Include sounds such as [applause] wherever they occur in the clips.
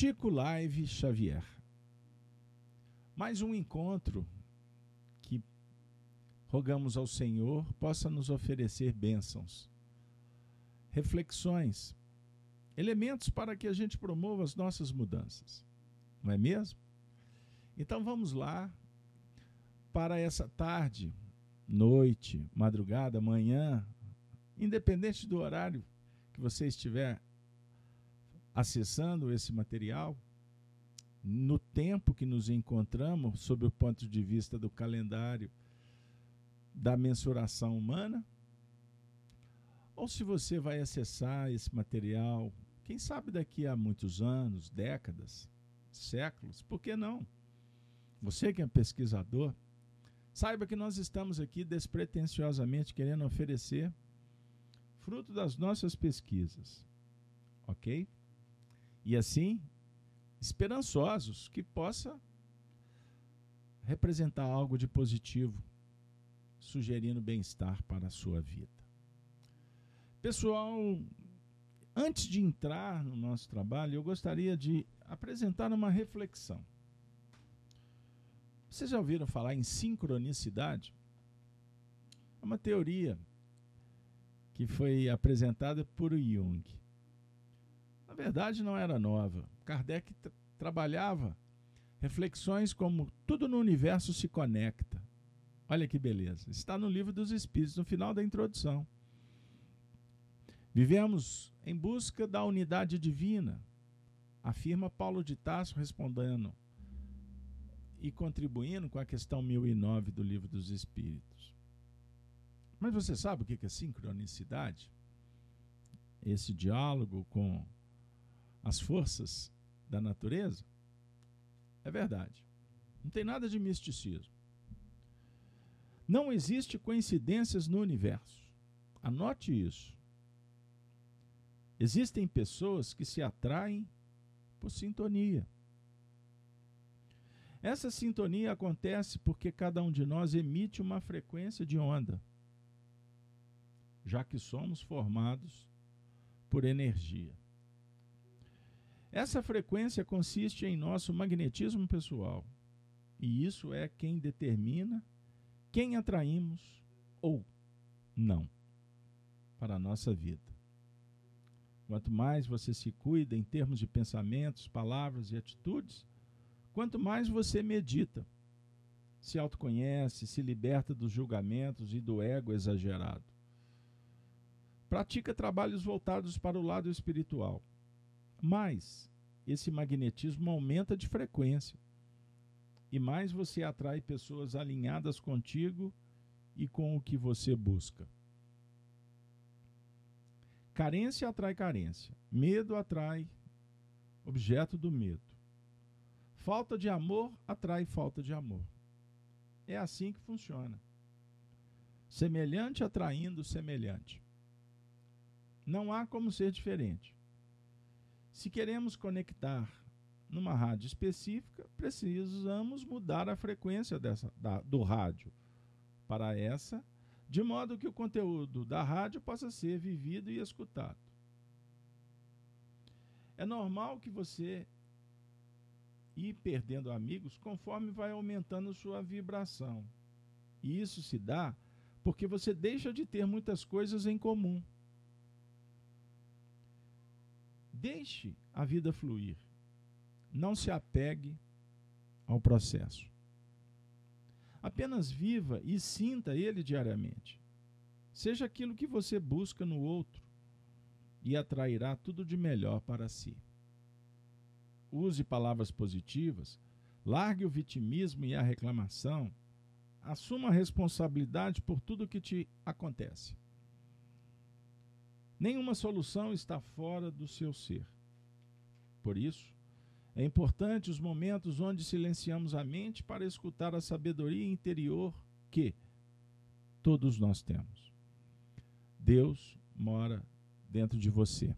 Chico Live Xavier. Mais um encontro que rogamos ao Senhor possa nos oferecer bênçãos, reflexões, elementos para que a gente promova as nossas mudanças. Não é mesmo? Então vamos lá para essa tarde, noite, madrugada, manhã, independente do horário que você estiver acessando esse material, no tempo que nos encontramos, sob o ponto de vista do calendário da mensuração humana, ou se você vai acessar esse material, quem sabe daqui a muitos anos, décadas, séculos, por que não? Você que é pesquisador, saiba que nós estamos aqui despretensiosamente querendo oferecer fruto das nossas pesquisas, ok? E assim, esperançosos que possa representar algo de positivo, sugerindo bem-estar para a sua vida. Pessoal, antes de entrar no nosso trabalho, eu gostaria de apresentar uma reflexão. Vocês já ouviram falar em sincronicidade? É uma teoria que foi apresentada por Jung. Verdade, não era nova. Kardec trabalhava reflexões como tudo no universo se conecta. Olha que beleza. Está no livro dos Espíritos, no final da introdução. Vivemos em busca da unidade divina, afirma Paulo de Tarso respondendo e contribuindo com a questão 1009 do livro dos Espíritos. Mas você sabe o que é sincronicidade? Esse diálogo com as forças da natureza? É verdade. Não tem nada de misticismo. Não existe coincidências no universo. Anote isso. Existem pessoas que se atraem por sintonia. Essa sintonia acontece porque cada um de nós emite uma frequência de onda já que somos formados por energia. Essa frequência consiste em nosso magnetismo pessoal, e isso é quem determina quem atraímos ou não para a nossa vida. Quanto mais você se cuida em termos de pensamentos, palavras e atitudes, quanto mais você medita, se autoconhece, se liberta dos julgamentos e do ego exagerado. Pratica trabalhos voltados para o lado espiritual. Mas esse magnetismo aumenta de frequência. E mais você atrai pessoas alinhadas contigo e com o que você busca. Carência atrai carência. Medo atrai objeto do medo. Falta de amor atrai falta de amor. É assim que funciona. Semelhante atraindo semelhante. Não há como ser diferente. Se queremos conectar numa rádio específica, precisamos mudar a frequência dessa, da, do rádio para essa, de modo que o conteúdo da rádio possa ser vivido e escutado. É normal que você ir perdendo amigos conforme vai aumentando sua vibração. E isso se dá porque você deixa de ter muitas coisas em comum. Deixe a vida fluir. Não se apegue ao processo. Apenas viva e sinta ele diariamente. Seja aquilo que você busca no outro e atrairá tudo de melhor para si. Use palavras positivas, largue o vitimismo e a reclamação, assuma a responsabilidade por tudo que te acontece. Nenhuma solução está fora do seu ser. Por isso, é importante os momentos onde silenciamos a mente para escutar a sabedoria interior que todos nós temos. Deus mora dentro de você.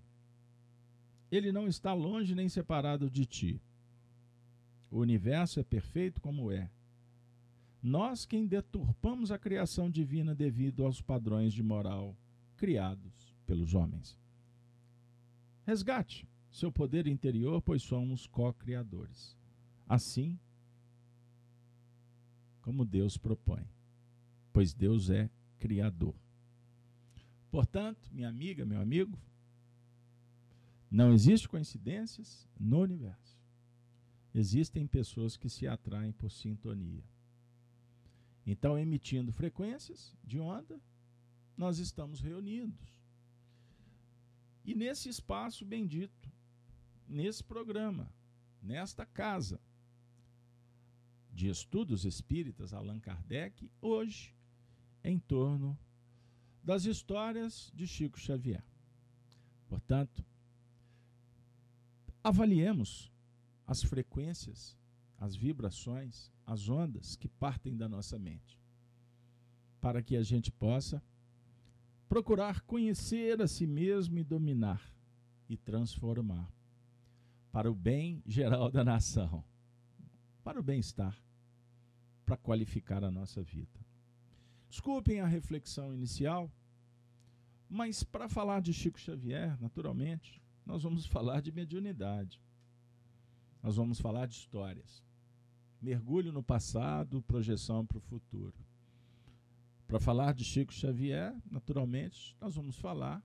Ele não está longe nem separado de ti. O universo é perfeito como é. Nós quem deturpamos a criação divina devido aos padrões de moral criados pelos homens. Resgate seu poder interior, pois somos co-criadores. Assim como Deus propõe, pois Deus é criador. Portanto, minha amiga, meu amigo, não existe coincidências no universo. Existem pessoas que se atraem por sintonia. Então, emitindo frequências de onda, nós estamos reunidos. E nesse espaço bendito, nesse programa, nesta casa de estudos espíritas Allan Kardec, hoje em torno das histórias de Chico Xavier. Portanto, avaliemos as frequências, as vibrações, as ondas que partem da nossa mente, para que a gente possa procurar conhecer a si mesmo e dominar e transformar para o bem geral da nação, para o bem-estar, para qualificar a nossa vida. Desculpem a reflexão inicial, mas para falar de Chico Xavier, naturalmente, nós vamos falar de mediunidade. Nós vamos falar de histórias. Mergulho no passado, projeção para o futuro. Para falar de Chico Xavier, naturalmente, nós vamos falar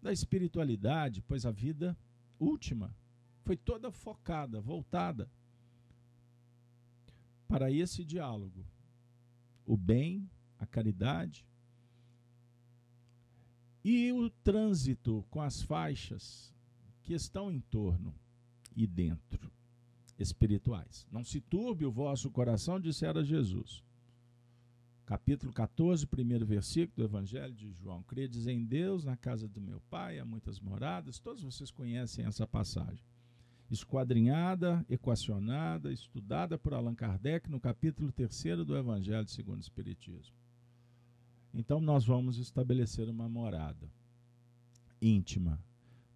da espiritualidade, pois a vida última foi toda focada, voltada para esse diálogo. O bem, a caridade e o trânsito com as faixas que estão em torno e dentro, espirituais. Não se turbe o vosso coração, dissera Jesus. Capítulo 14, primeiro versículo do Evangelho de João. Credes em Deus, na casa do meu Pai, há muitas moradas. Todos vocês conhecem essa passagem. Esquadrinhada, equacionada, estudada por Allan Kardec no capítulo 3 do Evangelho segundo o Espiritismo. Então, nós vamos estabelecer uma morada íntima,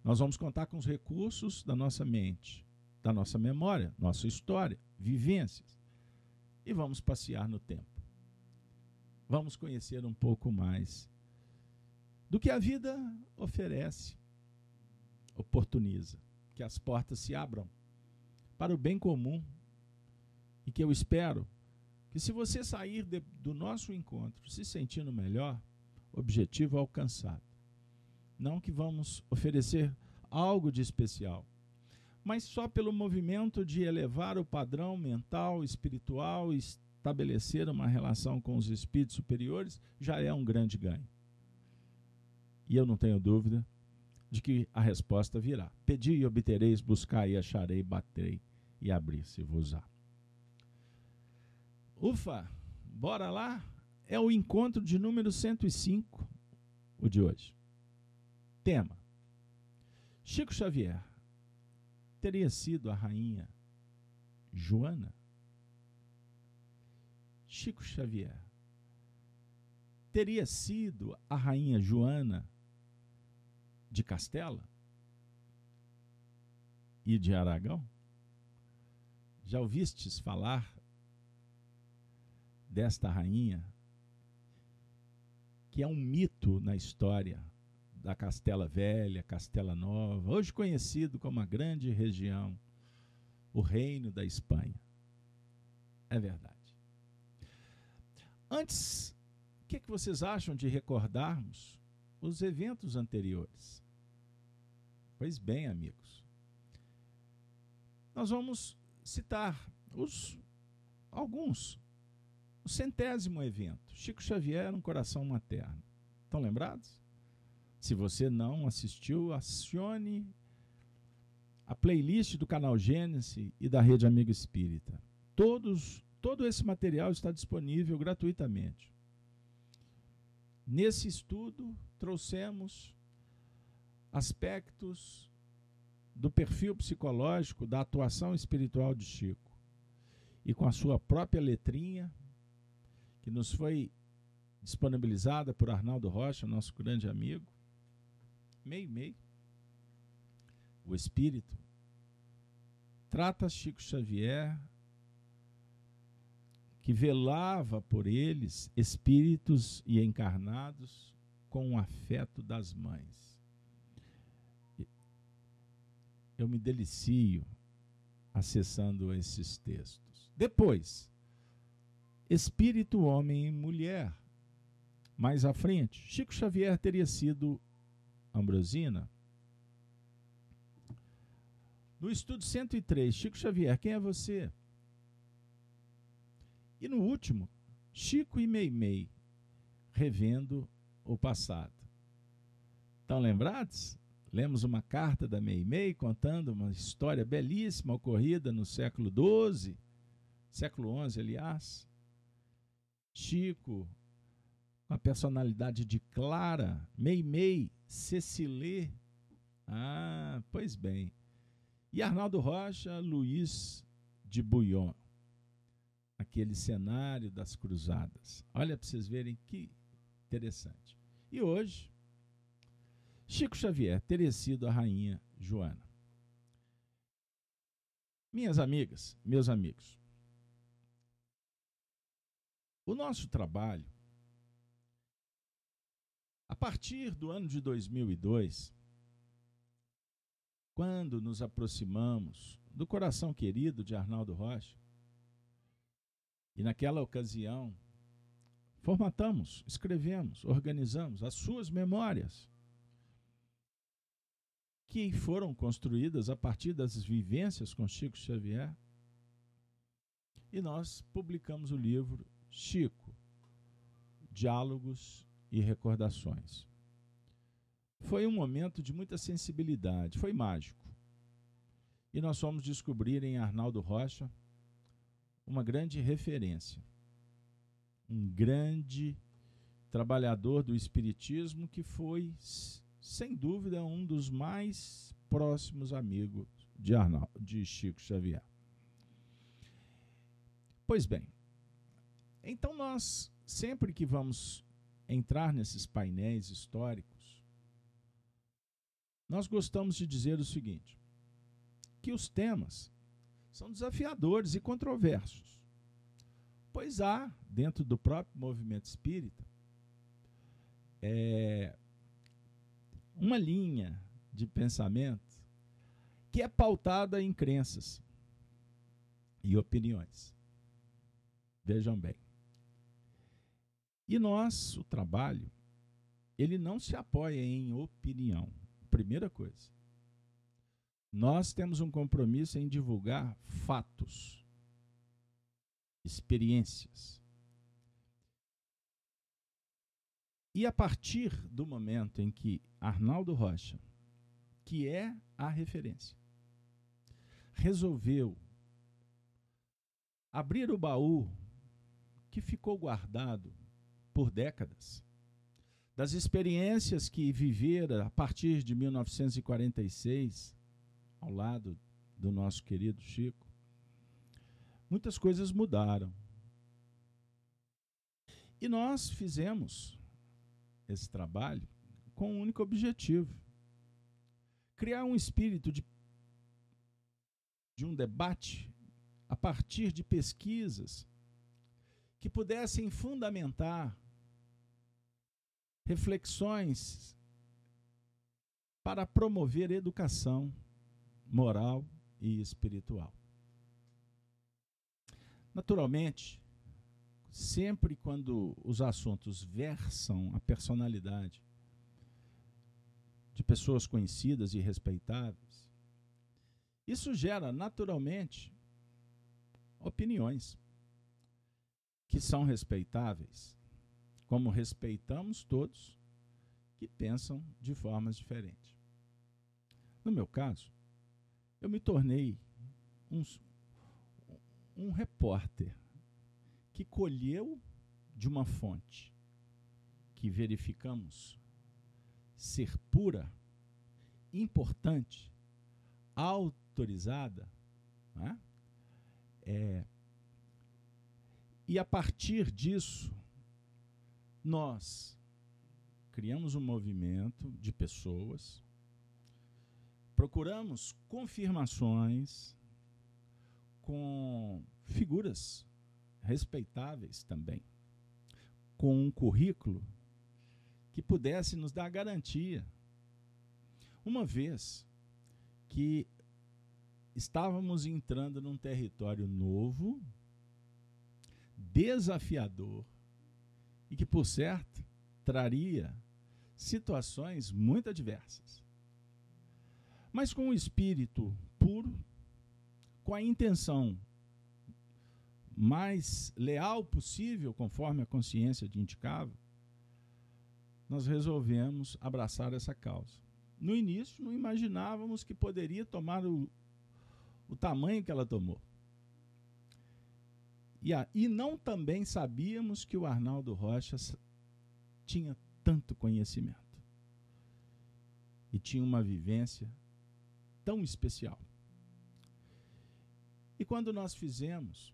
nós vamos contar com os recursos da nossa mente, da nossa memória, nossa história, vivências. E vamos passear no tempo. Vamos conhecer um pouco mais do que a vida oferece, oportuniza, que as portas se abram para o bem comum e que eu espero que se você sair de, do nosso encontro se sentindo melhor, objetivo alcançado. Não que vamos oferecer algo de especial, mas só pelo movimento de elevar o padrão mental, espiritual e estabelecer uma relação com os espíritos superiores já é um grande ganho. E eu não tenho dúvida de que a resposta virá. Pedi e obtereis, buscai e acharei, baterei e abrir-se-vos-á. Ufa, bora lá? É o encontro de número 105, o de hoje. Tema: Chico Xavier teria sido a rainha Joana? Chico Xavier teria sido a rainha Joana de Castela e de Aragão? Já ouvistes falar desta rainha que é um mito na história da Castela Velha, Castela Nova, hoje conhecido como a grande região, o reino da Espanha. É verdade. Antes, o que, é que vocês acham de recordarmos os eventos anteriores? Pois bem, amigos, nós vamos citar os alguns. O centésimo evento, Chico Xavier, um coração materno. Estão lembrados? Se você não assistiu, acione a playlist do canal Gênesis e da Rede Amigo Espírita. Todos, todo esse material está disponível gratuitamente. Nesse estudo, trouxemos aspectos do perfil psicológico da atuação espiritual de Chico. E com a sua própria letrinha, que nos foi disponibilizada por Arnaldo Rocha, nosso grande amigo, meio, meio. O espírito trata Chico Xavier que velava por eles, espíritos e encarnados, com o afeto das mães. eu me delicio acessando esses textos. Depois, espírito, homem e mulher. Mais à frente, Chico Xavier teria sido Ambrosina. No estudo 103, Chico Xavier, quem é você? E no último, Chico e Meimei, revendo o passado. Estão lembrados? Lemos uma carta da Meimei contando uma história belíssima ocorrida no século XII, século XI, aliás. Chico, com a personalidade de Clara, Meimei, Cecilê. Ah, pois bem. E Arnaldo Rocha, Luiz de Bouillon. Aquele cenário das cruzadas. Olha para vocês verem que interessante. E hoje, Chico Xavier teria sido a rainha Joana. Minhas amigas, meus amigos, o nosso trabalho, a partir do ano de 2002, quando nos aproximamos do coração querido de Arnaldo Rocha, e naquela ocasião, formatamos, escrevemos, organizamos as suas memórias, que foram construídas a partir das vivências com Chico Xavier. E nós publicamos o livro Chico, Diálogos e Recordações. Foi um momento de muita sensibilidade, foi mágico. E nós fomos descobrir em Arnaldo Rocha uma grande referência, um grande trabalhador do Espiritismo que foi, sem dúvida, um dos mais próximos amigos de Arnaldo, de Chico Xavier. Pois bem, então nós, sempre que vamos entrar nesses painéis históricos, nós gostamos de dizer o seguinte: que os temas são desafiadores e controversos. Pois há, dentro do próprio movimento espírita, é, uma linha de pensamento que é pautada em crenças e opiniões. Vejam bem. E nosso trabalho, ele não se apoia em opinião. Primeira coisa. Nós temos um compromisso em divulgar fatos, experiências. E a partir do momento em que Arnaldo Rocha, que é a referência, resolveu abrir o baú que ficou guardado por décadas, das experiências que vivera a partir de 1946, ao lado do nosso querido Chico, muitas coisas mudaram. E nós fizemos esse trabalho com um único objetivo: criar um espírito de, de um debate a partir de pesquisas que pudessem fundamentar reflexões para promover educação moral e espiritual. Naturalmente, sempre quando os assuntos versam a personalidade de pessoas conhecidas e respeitáveis, isso gera naturalmente opiniões que são respeitáveis como respeitamos todos que pensam de formas diferentes. No meu caso, eu me tornei um, um repórter que colheu de uma fonte que verificamos ser pura, importante, autorizada, né? é, e a partir disso nós criamos um movimento de pessoas, procuramos confirmações com figuras respeitáveis também, com um currículo que pudesse nos dar garantia. Uma vez que estávamos entrando num território novo, desafiador e que, por certo, traria situações muito adversas. Mas com o espírito puro, com a intenção mais leal possível, conforme a consciência indicava, nós resolvemos abraçar essa causa. No início, não imaginávamos que poderia tomar o, o tamanho que ela tomou. E, a, e não também sabíamos que o Arnaldo Rocha tinha tanto conhecimento e tinha uma vivência tão especial. E quando nós fizemos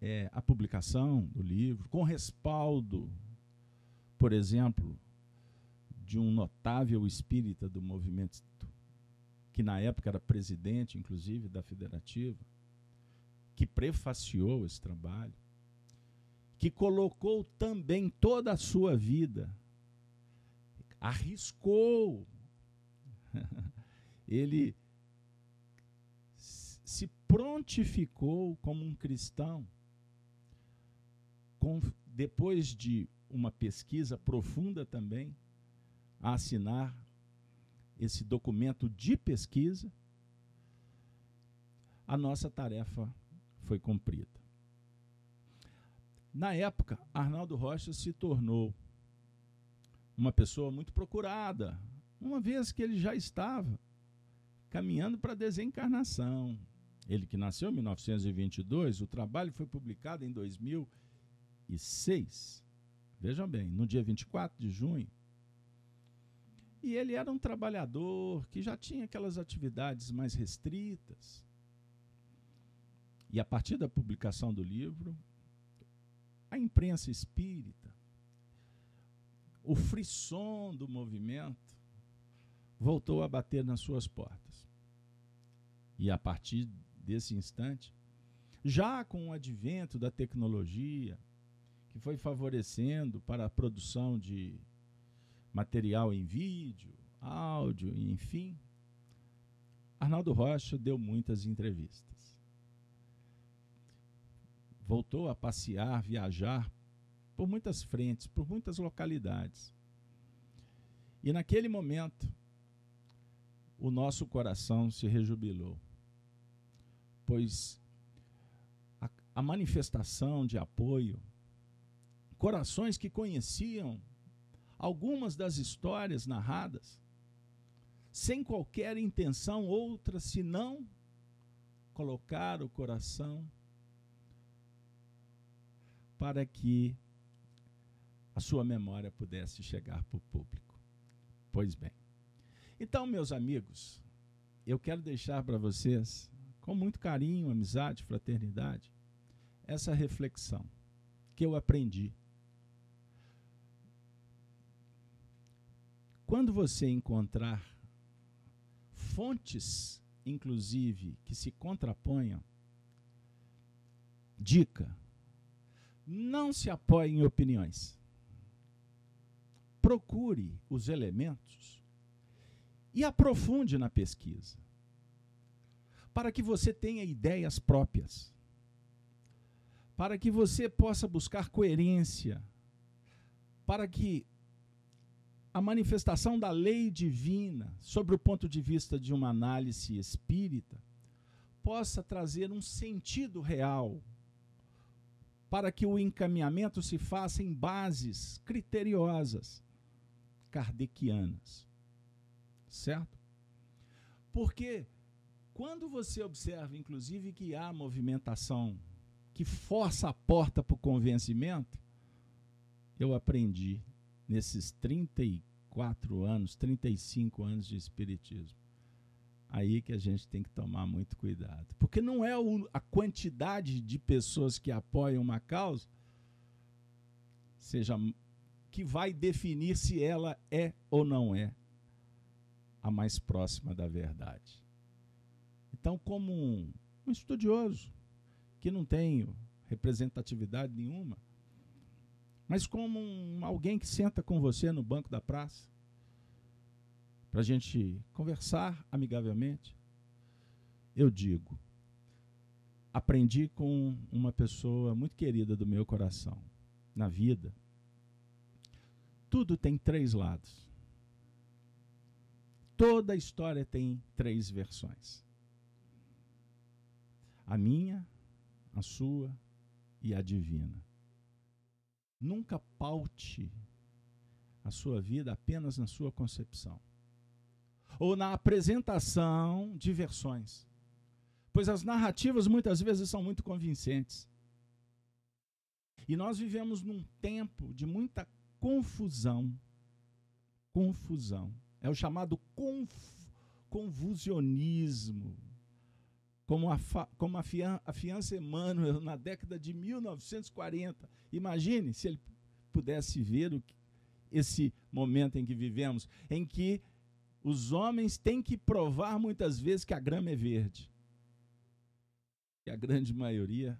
é, a publicação do livro, com respaldo, por exemplo, de um notável espírita do movimento, que na época era presidente, inclusive, da federativa, que prefaciou esse trabalho, que colocou também toda a sua vida, arriscou. [laughs] Ele se prontificou como um cristão, com, depois de uma pesquisa profunda também, a assinar esse documento de pesquisa, a nossa tarefa foi cumprida. Na época, Arnaldo Rocha se tornou uma pessoa muito procurada, uma vez que ele já estava caminhando para a desencarnação. Ele que nasceu em 1922, o trabalho foi publicado em 2006. Vejam bem, no dia 24 de junho. E ele era um trabalhador que já tinha aquelas atividades mais restritas. E a partir da publicação do livro, a imprensa espírita, o frisson do movimento, voltou a bater nas suas portas. E a partir desse instante, já com o advento da tecnologia, que foi favorecendo para a produção de material em vídeo, áudio, enfim, Arnaldo Rocha deu muitas entrevistas voltou a passear, viajar por muitas frentes, por muitas localidades. E naquele momento, o nosso coração se rejubilou, pois a, a manifestação de apoio, corações que conheciam algumas das histórias narradas, sem qualquer intenção outra senão colocar o coração para que a sua memória pudesse chegar para o público. Pois bem. Então, meus amigos, eu quero deixar para vocês, com muito carinho, amizade, fraternidade, essa reflexão que eu aprendi. Quando você encontrar fontes, inclusive, que se contraponham, dica, não se apoie em opiniões. Procure os elementos e aprofunde na pesquisa, para que você tenha ideias próprias, para que você possa buscar coerência, para que a manifestação da lei divina, sobre o ponto de vista de uma análise espírita, possa trazer um sentido real para que o encaminhamento se faça em bases criteriosas, kardecianas. Certo? Porque quando você observa, inclusive, que há movimentação que força a porta para o convencimento, eu aprendi nesses 34 anos, 35 anos de Espiritismo aí que a gente tem que tomar muito cuidado. Porque não é a quantidade de pessoas que apoiam uma causa seja que vai definir se ela é ou não é a mais próxima da verdade. Então, como um, um estudioso que não tenho representatividade nenhuma, mas como um, alguém que senta com você no banco da praça, para a gente conversar amigavelmente, eu digo, aprendi com uma pessoa muito querida do meu coração na vida. Tudo tem três lados. Toda história tem três versões: a minha, a sua e a divina. Nunca paute a sua vida apenas na sua concepção ou na apresentação de versões, pois as narrativas muitas vezes são muito convincentes. E nós vivemos num tempo de muita confusão. Confusão. É o chamado conf, confusionismo. Como a, como a, fian, a fiança Emmanuel na década de 1940. Imagine se ele pudesse ver o, esse momento em que vivemos, em que os homens têm que provar muitas vezes que a grama é verde. E a grande maioria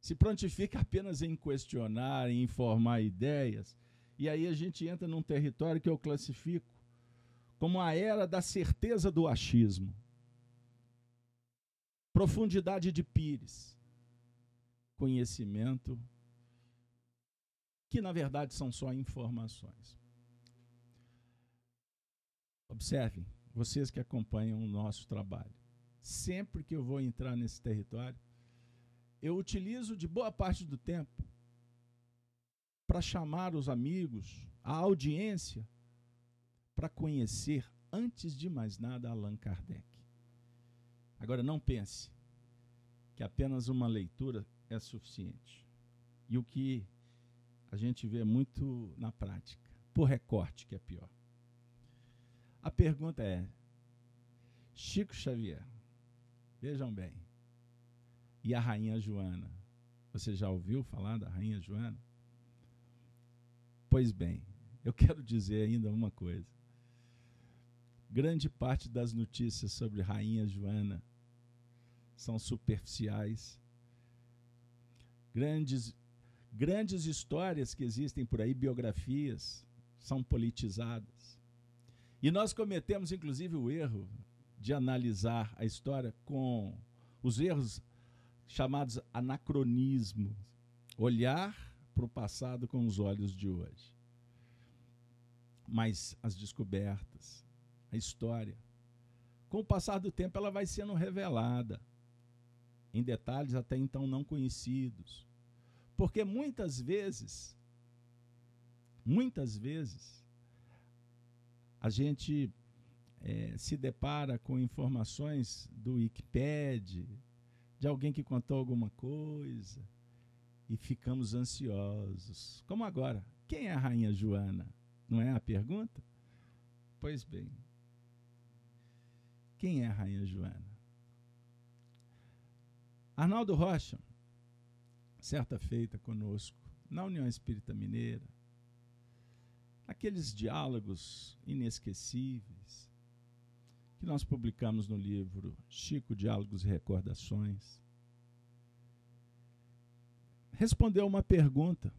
se prontifica apenas em questionar, em informar ideias. E aí a gente entra num território que eu classifico como a era da certeza do achismo. Profundidade de pires. Conhecimento que na verdade são só informações. Observem, vocês que acompanham o nosso trabalho. Sempre que eu vou entrar nesse território, eu utilizo de boa parte do tempo para chamar os amigos, a audiência, para conhecer, antes de mais nada, Allan Kardec. Agora, não pense que apenas uma leitura é suficiente. E o que a gente vê muito na prática, por recorte, que é pior. A pergunta é: Chico Xavier, vejam bem, e a Rainha Joana? Você já ouviu falar da Rainha Joana? Pois bem, eu [laughs] quero dizer ainda uma coisa. Grande parte das notícias sobre Rainha Joana são superficiais. Grandes Grandes histórias que existem por aí, biografias, são politizadas. E nós cometemos, inclusive, o erro de analisar a história com os erros chamados anacronismo olhar para o passado com os olhos de hoje. Mas as descobertas, a história, com o passar do tempo, ela vai sendo revelada em detalhes até então não conhecidos. Porque muitas vezes, muitas vezes, a gente é, se depara com informações do Wikipedia, de alguém que contou alguma coisa, e ficamos ansiosos. Como agora, quem é a Rainha Joana? Não é a pergunta? Pois bem, quem é a Rainha Joana? Arnaldo Rocha certa feita conosco, na União Espírita Mineira, aqueles diálogos inesquecíveis que nós publicamos no livro Chico Diálogos e Recordações, respondeu uma pergunta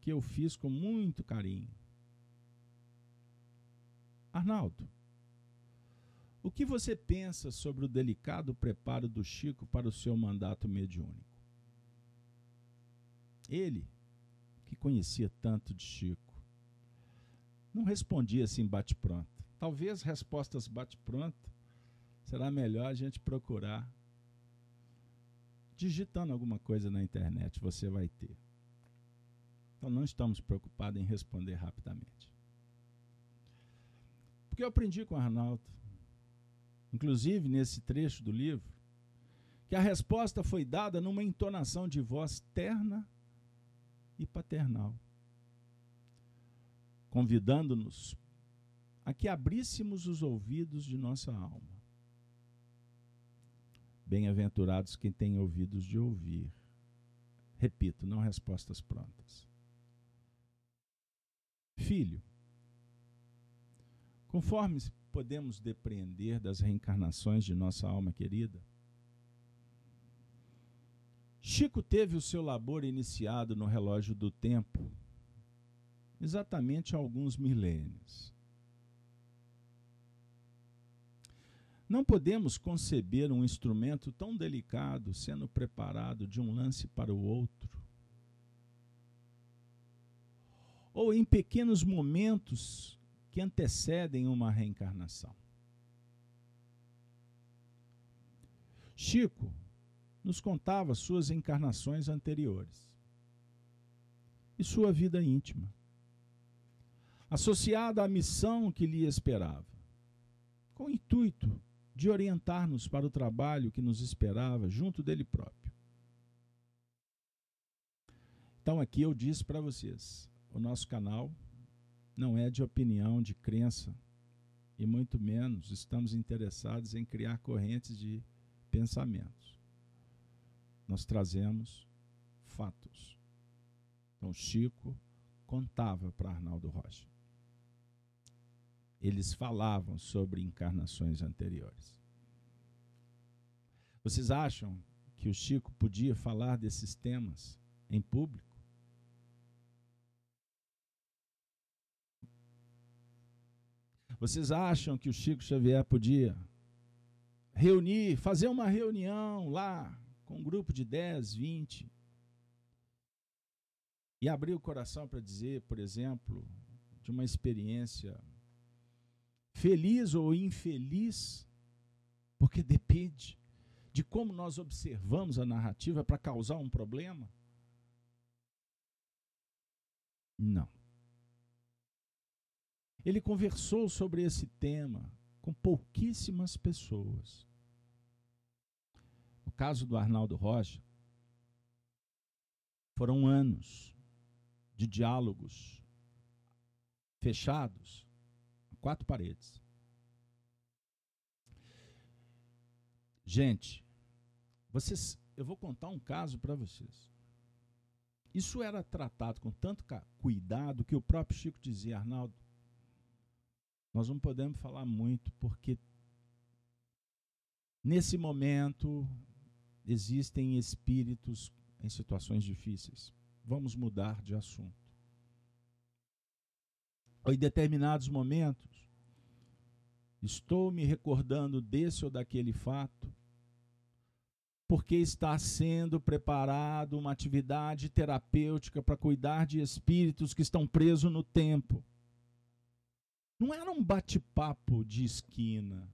que eu fiz com muito carinho. Arnaldo, o que você pensa sobre o delicado preparo do Chico para o seu mandato mediúnico? Ele, que conhecia tanto de Chico, não respondia assim bate-pronto. Talvez respostas bate-pronto será melhor a gente procurar digitando alguma coisa na internet, você vai ter. Então não estamos preocupados em responder rapidamente. Porque eu aprendi com o Arnaldo, inclusive nesse trecho do livro, que a resposta foi dada numa entonação de voz terna e paternal, convidando-nos a que abríssemos os ouvidos de nossa alma. Bem-aventurados quem tem ouvidos de ouvir. Repito, não respostas prontas. Filho, conforme podemos depreender das reencarnações de nossa alma querida, Chico teve o seu labor iniciado no relógio do tempo exatamente há alguns milênios. Não podemos conceber um instrumento tão delicado sendo preparado de um lance para o outro. Ou em pequenos momentos que antecedem uma reencarnação. Chico nos contava suas encarnações anteriores e sua vida íntima, associada à missão que lhe esperava, com o intuito de orientar-nos para o trabalho que nos esperava junto dele próprio. Então, aqui eu disse para vocês: o nosso canal não é de opinião, de crença, e muito menos estamos interessados em criar correntes de pensamentos. Nós trazemos fatos. Então, Chico contava para Arnaldo Rocha eles falavam sobre encarnações anteriores. Vocês acham que o Chico podia falar desses temas em público? Vocês acham que o Chico Xavier podia reunir, fazer uma reunião lá com um grupo de 10, 20 e abrir o coração para dizer, por exemplo, de uma experiência feliz ou infeliz, porque depende de como nós observamos a narrativa para causar um problema? Não. Ele conversou sobre esse tema com pouquíssimas pessoas. No caso do Arnaldo Rocha, foram anos de diálogos fechados quatro paredes. Gente, vocês, eu vou contar um caso para vocês. Isso era tratado com tanto cuidado que o próprio Chico dizia, Arnaldo, nós não podemos falar muito porque nesse momento existem espíritos em situações difíceis. Vamos mudar de assunto em determinados momentos, estou me recordando desse ou daquele fato, porque está sendo preparado uma atividade terapêutica para cuidar de espíritos que estão presos no tempo. Não era um bate-papo de esquina,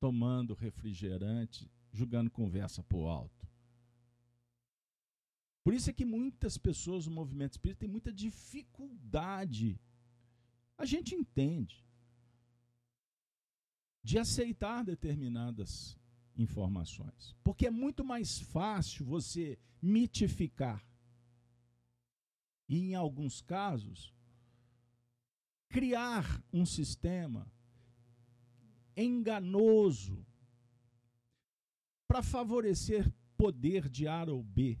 tomando refrigerante, jogando conversa para o alto. Por isso é que muitas pessoas no movimento espírita têm muita dificuldade. A gente entende. De aceitar determinadas informações, porque é muito mais fácil você mitificar. E, em alguns casos, criar um sistema enganoso para favorecer poder de A ou B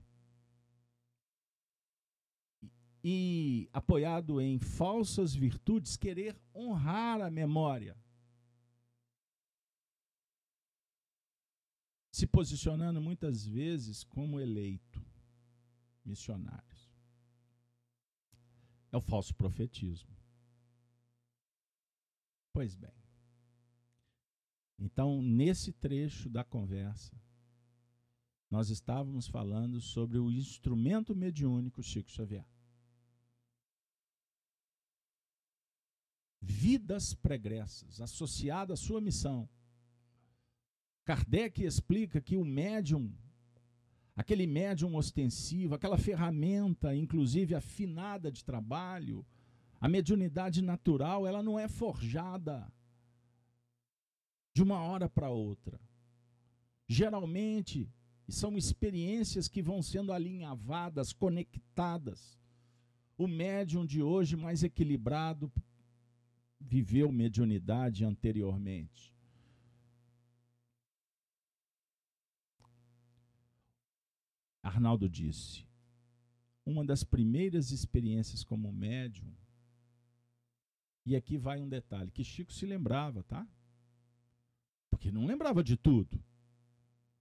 e apoiado em falsas virtudes, querer honrar a memória. Se posicionando muitas vezes como eleito, missionários. É o falso profetismo. Pois bem. Então, nesse trecho da conversa, nós estávamos falando sobre o instrumento mediúnico Chico Xavier. vidas pregressas, associada à sua missão. Kardec explica que o médium, aquele médium ostensivo, aquela ferramenta, inclusive afinada de trabalho, a mediunidade natural, ela não é forjada de uma hora para outra. Geralmente, são experiências que vão sendo alinhavadas, conectadas. O médium de hoje mais equilibrado viveu mediunidade anteriormente. Arnaldo disse: uma das primeiras experiências como médium, e aqui vai um detalhe que Chico se lembrava, tá? Porque não lembrava de tudo.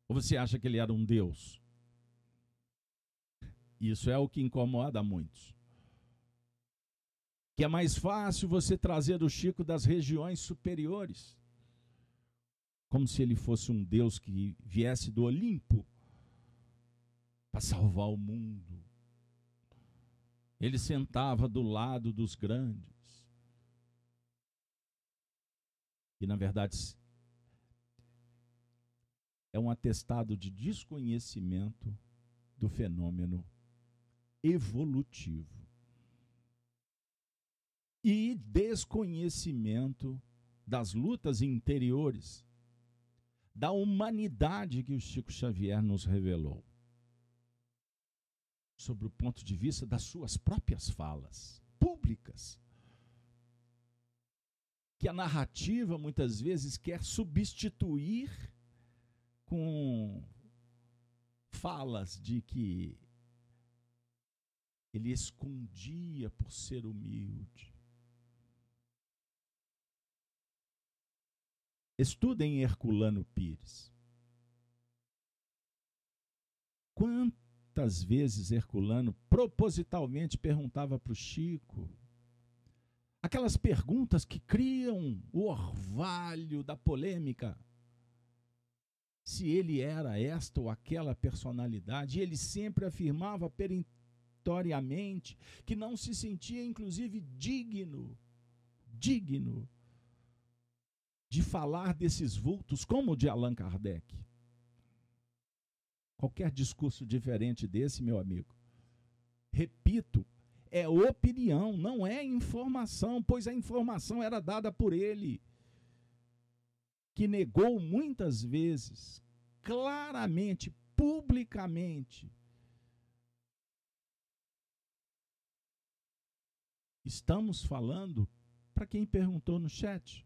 Ou você acha que ele era um Deus? Isso é o que incomoda muitos que é mais fácil você trazer o Chico das regiões superiores. como se ele fosse um Deus que viesse do Olimpo para salvar o mundo. Ele sentava do lado dos grandes. E, na verdade, é um atestado de desconhecimento do fenômeno evolutivo e desconhecimento das lutas interiores da humanidade que o Chico Xavier nos revelou, sobre o ponto de vista das suas próprias falas públicas. Que a narrativa muitas vezes quer substituir com falas de que ele escondia por ser humilde. Estudem Herculano Pires. Quantas vezes Herculano propositalmente perguntava para o Chico aquelas perguntas que criam o orvalho da polêmica. Se ele era esta ou aquela personalidade, ele sempre afirmava peremptoriamente que não se sentia, inclusive, digno, digno de falar desses vultos como o de Allan Kardec. Qualquer discurso diferente desse, meu amigo, repito, é opinião, não é informação, pois a informação era dada por ele, que negou muitas vezes, claramente, publicamente, Estamos falando para quem perguntou no chat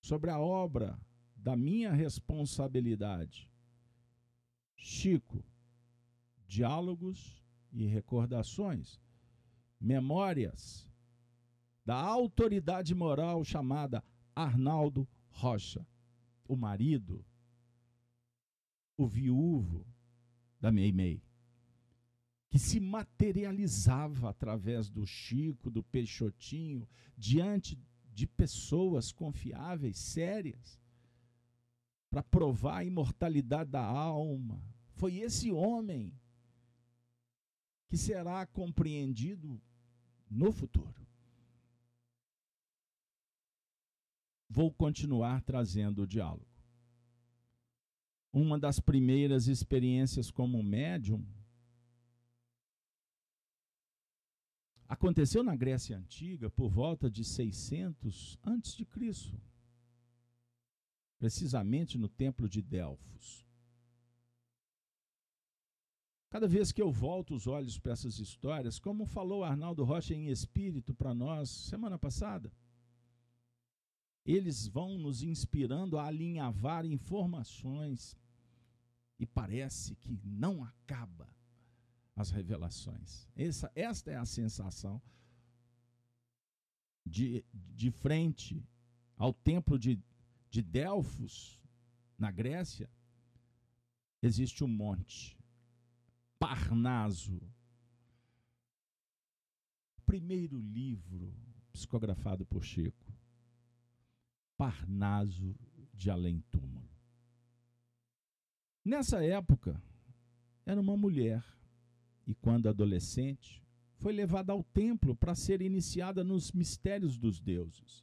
sobre a obra da minha responsabilidade. Chico, diálogos e recordações, memórias da autoridade moral chamada Arnaldo Rocha, o marido, o viúvo da Meimei, que se materializava através do Chico, do Peixotinho, diante de pessoas confiáveis, sérias, para provar a imortalidade da alma. Foi esse homem que será compreendido no futuro. Vou continuar trazendo o diálogo. Uma das primeiras experiências como médium Aconteceu na Grécia Antiga por volta de 600 antes de Cristo. Precisamente no templo de Delfos. Cada vez que eu volto os olhos para essas histórias, como falou Arnaldo Rocha em espírito para nós semana passada, eles vão nos inspirando a alinhavar informações e parece que não acaba as revelações. Essa, esta é a sensação de, de frente ao templo de, de Delfos, na Grécia, existe um monte, Parnaso. Primeiro livro psicografado por Chico, Parnaso de Além Túmulo. Nessa época, era uma mulher e, quando adolescente, foi levada ao templo para ser iniciada nos mistérios dos deuses,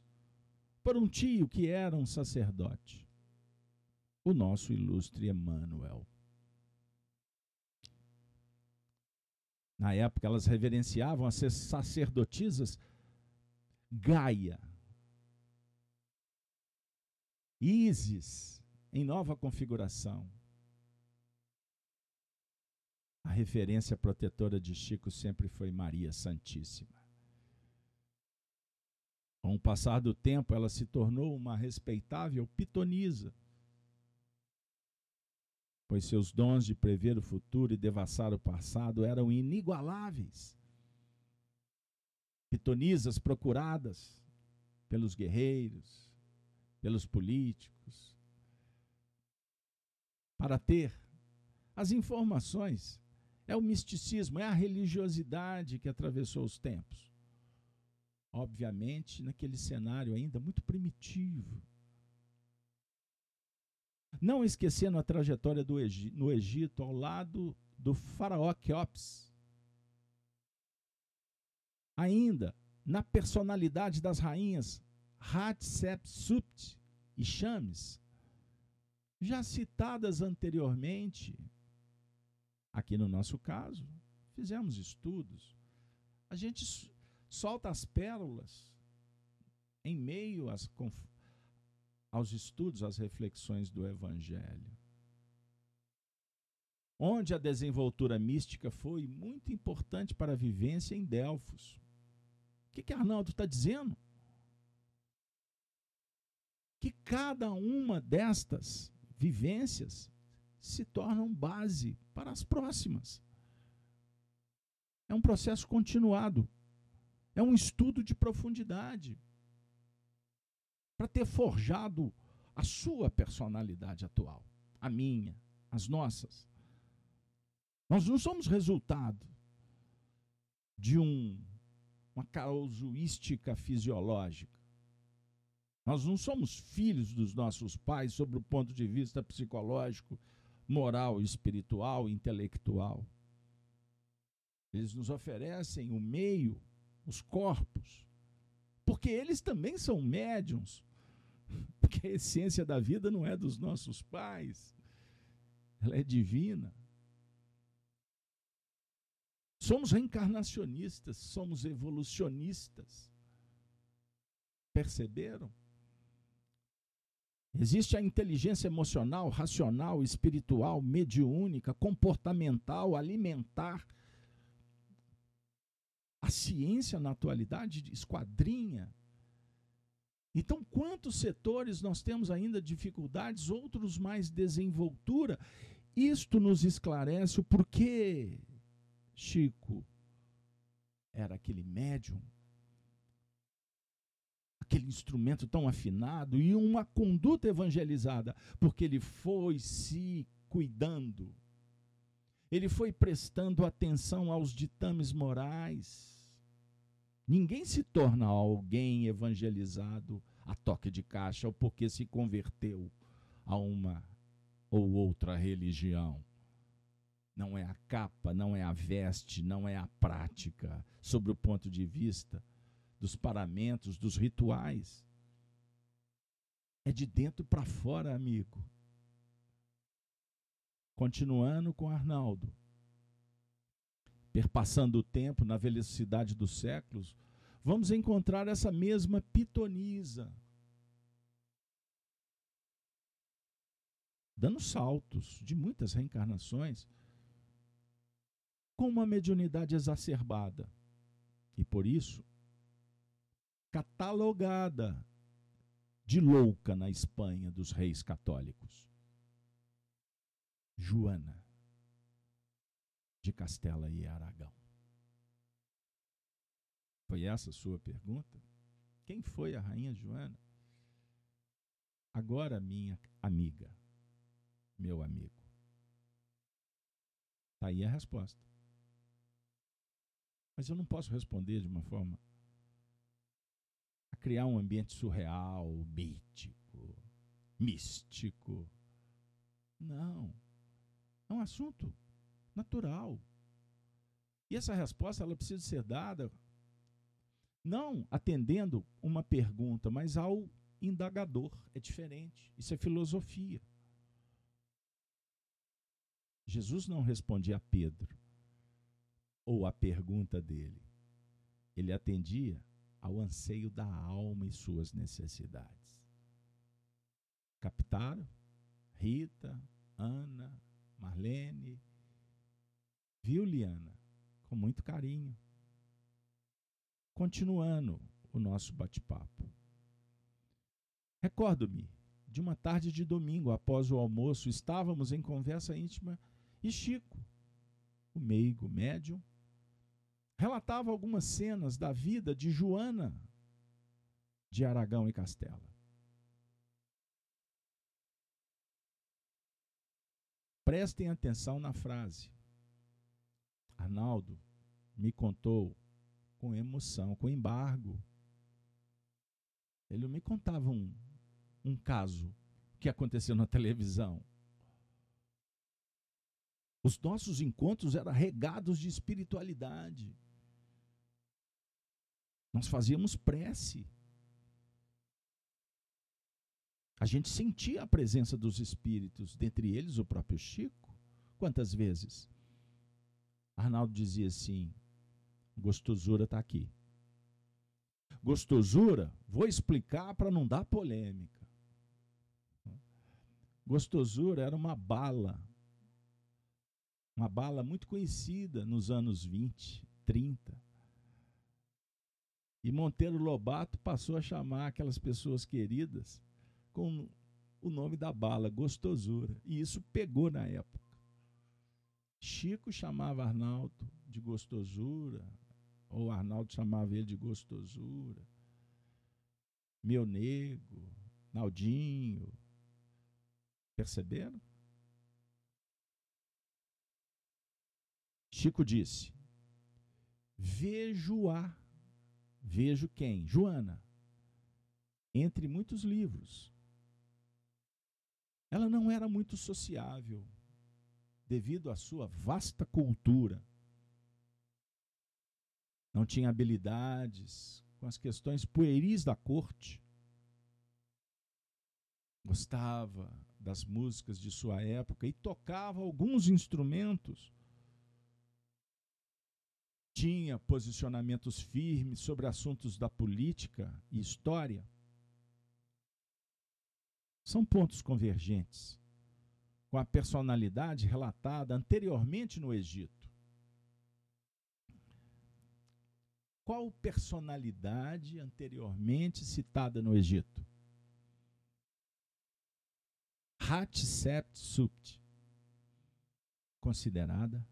por um tio que era um sacerdote, o nosso ilustre Emmanuel. Na época, elas reverenciavam as sacerdotisas Gaia, Isis, em nova configuração, a referência protetora de Chico sempre foi Maria Santíssima. Com o passar do tempo, ela se tornou uma respeitável pitonisa, pois seus dons de prever o futuro e devassar o passado eram inigualáveis. Pitonisas procuradas pelos guerreiros, pelos políticos, para ter as informações é o misticismo, é a religiosidade que atravessou os tempos. Obviamente, naquele cenário ainda muito primitivo. Não esquecendo a trajetória Egito, no Egito ao lado do faraó Queops. Ainda na personalidade das rainhas Hatshepsut e Chames, já citadas anteriormente, aqui no nosso caso, fizemos estudos. A gente solta as pérolas em meio às, aos estudos, às reflexões do Evangelho. Onde a desenvoltura mística foi muito importante para a vivência em Delfos. O que, que Arnaldo está dizendo? Que cada uma destas vivências se tornam base para as próximas. É um processo continuado. É um estudo de profundidade para ter forjado a sua personalidade atual, a minha, as nossas. Nós não somos resultado de um, uma causuística fisiológica. Nós não somos filhos dos nossos pais sob o ponto de vista psicológico, moral, espiritual, intelectual. Eles nos oferecem o meio, os corpos, porque eles também são médiums porque a essência da vida não é dos nossos pais, ela é divina. Somos reencarnacionistas, somos evolucionistas. Perceberam? Existe a inteligência emocional, racional, espiritual, mediúnica, comportamental, alimentar. A ciência na atualidade esquadrinha então, quantos setores nós temos ainda dificuldades, outros mais desenvoltura? Isto nos esclarece o porquê Chico era aquele médium, aquele instrumento tão afinado e uma conduta evangelizada, porque ele foi se cuidando, ele foi prestando atenção aos ditames morais Ninguém se torna alguém evangelizado a toque de caixa ou porque se converteu a uma ou outra religião. Não é a capa, não é a veste, não é a prática, sobre o ponto de vista dos paramentos, dos rituais. É de dentro para fora, amigo. Continuando com Arnaldo perpassando o tempo na velocidade dos séculos, vamos encontrar essa mesma pitonisa. Dando saltos de muitas reencarnações, com uma mediunidade exacerbada. E por isso, catalogada de louca na Espanha dos reis católicos. Joana de Castela e Aragão? Foi essa a sua pergunta? Quem foi a rainha Joana? Agora, minha amiga, meu amigo. Está aí a resposta. Mas eu não posso responder de uma forma a criar um ambiente surreal, mítico, místico. Não. É um assunto natural. E essa resposta ela precisa ser dada não atendendo uma pergunta, mas ao indagador. É diferente. Isso é filosofia. Jesus não respondia a Pedro ou à pergunta dele. Ele atendia ao anseio da alma e suas necessidades. Captaram? Rita, Ana, Marlene, Viu, Liana? Com muito carinho. Continuando o nosso bate-papo. Recordo-me de uma tarde de domingo, após o almoço, estávamos em conversa íntima e Chico, o meigo médium, relatava algumas cenas da vida de Joana de Aragão e Castela. Prestem atenção na frase. Arnaldo me contou com emoção, com embargo. Ele me contava um, um caso que aconteceu na televisão. Os nossos encontros eram regados de espiritualidade. Nós fazíamos prece. A gente sentia a presença dos espíritos, dentre eles o próprio Chico. Quantas vezes? Arnaldo dizia assim: gostosura está aqui. Gostosura, vou explicar para não dar polêmica. Gostosura era uma bala, uma bala muito conhecida nos anos 20, 30. E Monteiro Lobato passou a chamar aquelas pessoas queridas com o nome da bala, gostosura. E isso pegou na época. Chico chamava Arnaldo de gostosura, ou Arnaldo chamava ele de gostosura. Meu nego, Naldinho. Perceberam? Chico disse: Vejo-a. Vejo quem? Joana. Entre muitos livros. Ela não era muito sociável, devido à sua vasta cultura. Não tinha habilidades com as questões pueris da corte. Gostava das músicas de sua época e tocava alguns instrumentos. Tinha posicionamentos firmes sobre assuntos da política e história são pontos convergentes com a personalidade relatada anteriormente no Egito. Qual personalidade anteriormente citada no Egito? Hatshepsut, considerada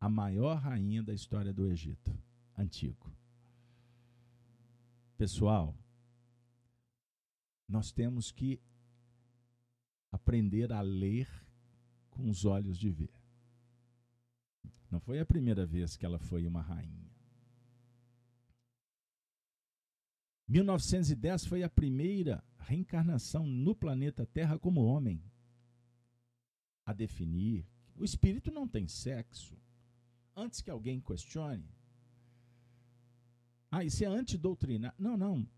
a maior rainha da história do Egito antigo. Pessoal, nós temos que aprender a ler com os olhos de ver. Não foi a primeira vez que ela foi uma rainha. 1910 foi a primeira reencarnação no planeta Terra como homem. A definir, o espírito não tem sexo. Antes que alguém questione, ah, isso é antidoutrinar. Não, não.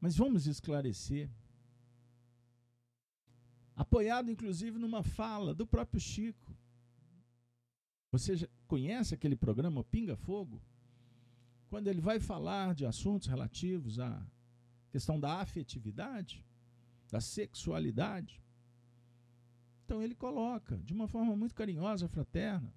Mas vamos esclarecer. Apoiado inclusive numa fala do próprio Chico. Você conhece aquele programa Pinga Fogo? Quando ele vai falar de assuntos relativos à questão da afetividade, da sexualidade. Então ele coloca de uma forma muito carinhosa, fraterna,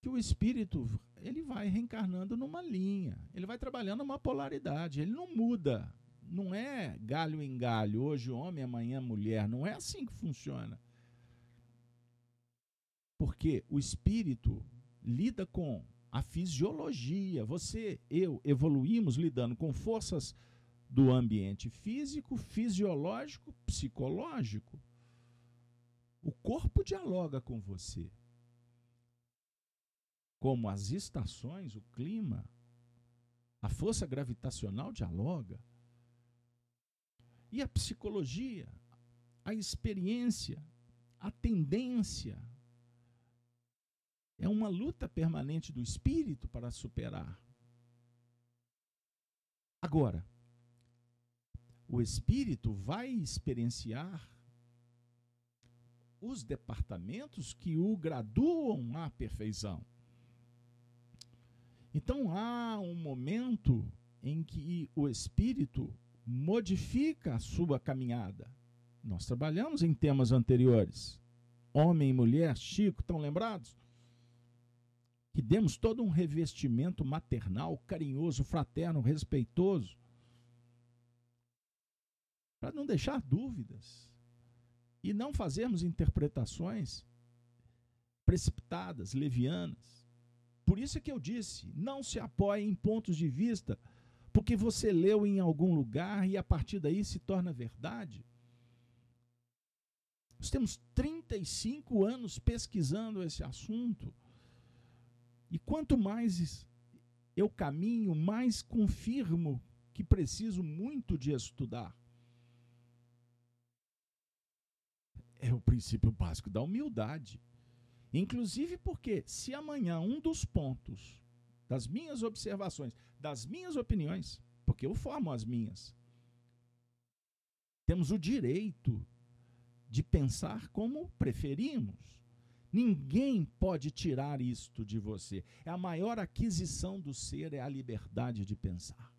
que o espírito ele vai reencarnando numa linha, ele vai trabalhando uma polaridade, ele não muda, não é galho em galho, hoje homem, amanhã mulher, não é assim que funciona. Porque o espírito lida com a fisiologia. Você, eu, evoluímos lidando com forças do ambiente físico, fisiológico, psicológico. O corpo dialoga com você como as estações, o clima, a força gravitacional dialoga. E a psicologia, a experiência, a tendência. É uma luta permanente do espírito para superar. Agora, o espírito vai experienciar os departamentos que o graduam à perfeição. Então há um momento em que o espírito modifica a sua caminhada. Nós trabalhamos em temas anteriores. Homem e mulher, Chico, estão lembrados? Que demos todo um revestimento maternal, carinhoso, fraterno, respeitoso, para não deixar dúvidas e não fazermos interpretações precipitadas, levianas. Por isso é que eu disse: não se apoie em pontos de vista, porque você leu em algum lugar e a partir daí se torna verdade. Nós temos 35 anos pesquisando esse assunto. E quanto mais eu caminho, mais confirmo que preciso muito de estudar. é o princípio básico da humildade. Inclusive porque, se amanhã um dos pontos das minhas observações, das minhas opiniões, porque eu formo as minhas, temos o direito de pensar como preferimos. Ninguém pode tirar isto de você. É a maior aquisição do ser é a liberdade de pensar.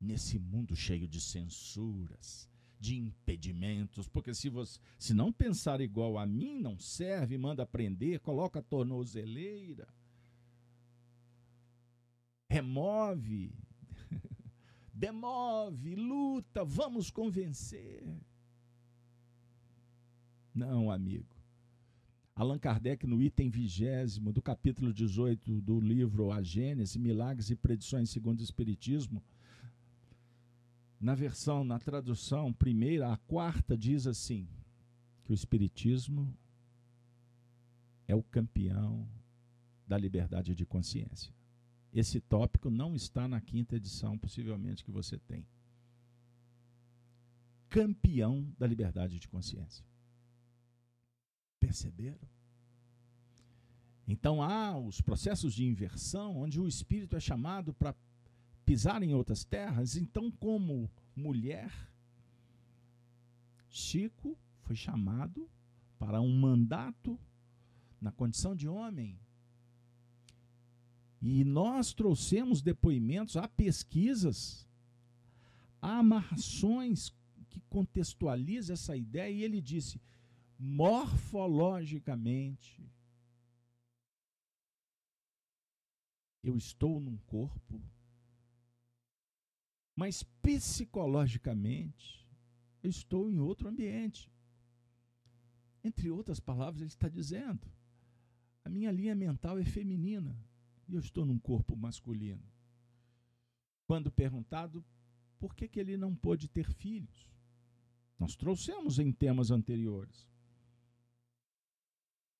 Nesse mundo cheio de censuras, de impedimentos, porque se você se não pensar igual a mim, não serve, manda aprender, coloca a tornozeleira, remove, [laughs] demove, luta, vamos convencer. Não, amigo. Allan Kardec, no item vigésimo do capítulo 18 do livro A Gênese, Milagres e Predições segundo o Espiritismo, na versão, na tradução primeira, a quarta diz assim: que o Espiritismo é o campeão da liberdade de consciência. Esse tópico não está na quinta edição, possivelmente, que você tem. Campeão da liberdade de consciência. Perceberam? Então há os processos de inversão, onde o espírito é chamado para pisar em outras terras. Então, como mulher, Chico foi chamado para um mandato na condição de homem. E nós trouxemos depoimentos, há pesquisas, há amarrações que contextualizam essa ideia, e ele disse: morfologicamente, eu estou num corpo mas psicologicamente eu estou em outro ambiente. Entre outras palavras, ele está dizendo: a minha linha mental é feminina e eu estou num corpo masculino. Quando perguntado por que, que ele não pôde ter filhos, nós trouxemos em temas anteriores.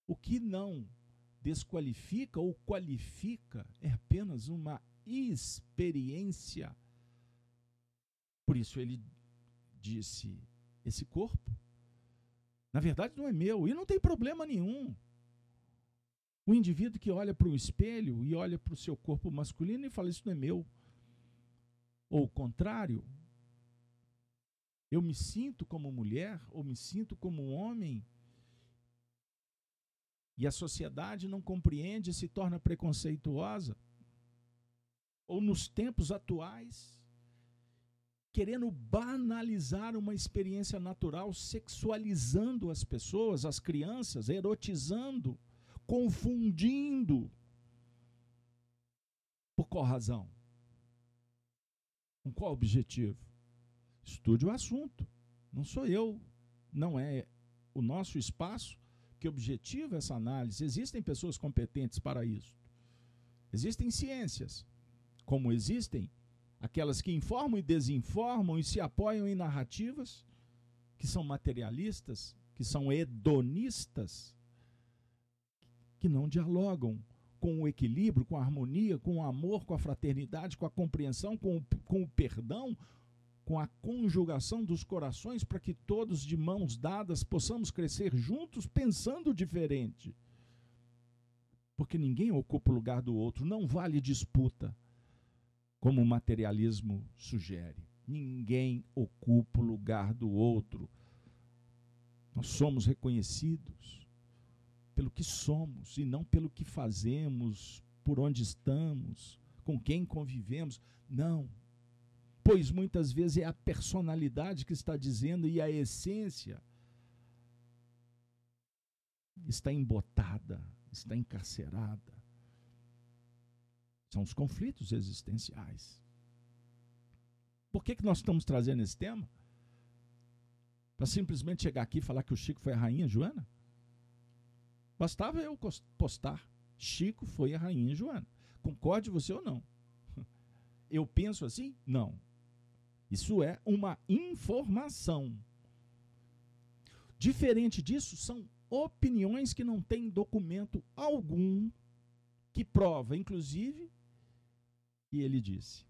O que não desqualifica ou qualifica é apenas uma experiência por isso ele disse: esse corpo, na verdade, não é meu, e não tem problema nenhum. O indivíduo que olha para o espelho e olha para o seu corpo masculino e fala: Isso não é meu. Ou o contrário, eu me sinto como mulher ou me sinto como homem e a sociedade não compreende e se torna preconceituosa. Ou nos tempos atuais, querendo banalizar uma experiência natural, sexualizando as pessoas, as crianças, erotizando, confundindo. Por qual razão? Com qual objetivo? Estude o assunto. Não sou eu, não é o nosso espaço que objetiva essa análise. Existem pessoas competentes para isso. Existem ciências, como existem aquelas que informam e desinformam e se apoiam em narrativas que são materialistas, que são hedonistas, que não dialogam com o equilíbrio, com a harmonia, com o amor, com a fraternidade, com a compreensão, com o, com o perdão, com a conjugação dos corações para que todos de mãos dadas possamos crescer juntos pensando diferente. Porque ninguém ocupa o lugar do outro, não vale disputa como o materialismo sugere. Ninguém ocupa o lugar do outro. Nós somos reconhecidos pelo que somos e não pelo que fazemos, por onde estamos, com quem convivemos. Não. Pois muitas vezes é a personalidade que está dizendo e a essência está embotada, está encarcerada. São os conflitos existenciais. Por que, que nós estamos trazendo esse tema? Para simplesmente chegar aqui e falar que o Chico foi a rainha Joana? Bastava eu postar. Chico foi a rainha Joana. Concorde você ou não? [laughs] Eu penso assim? Não. Isso é uma informação. Diferente disso, são opiniões que não têm documento algum que prova, inclusive, e ele disse: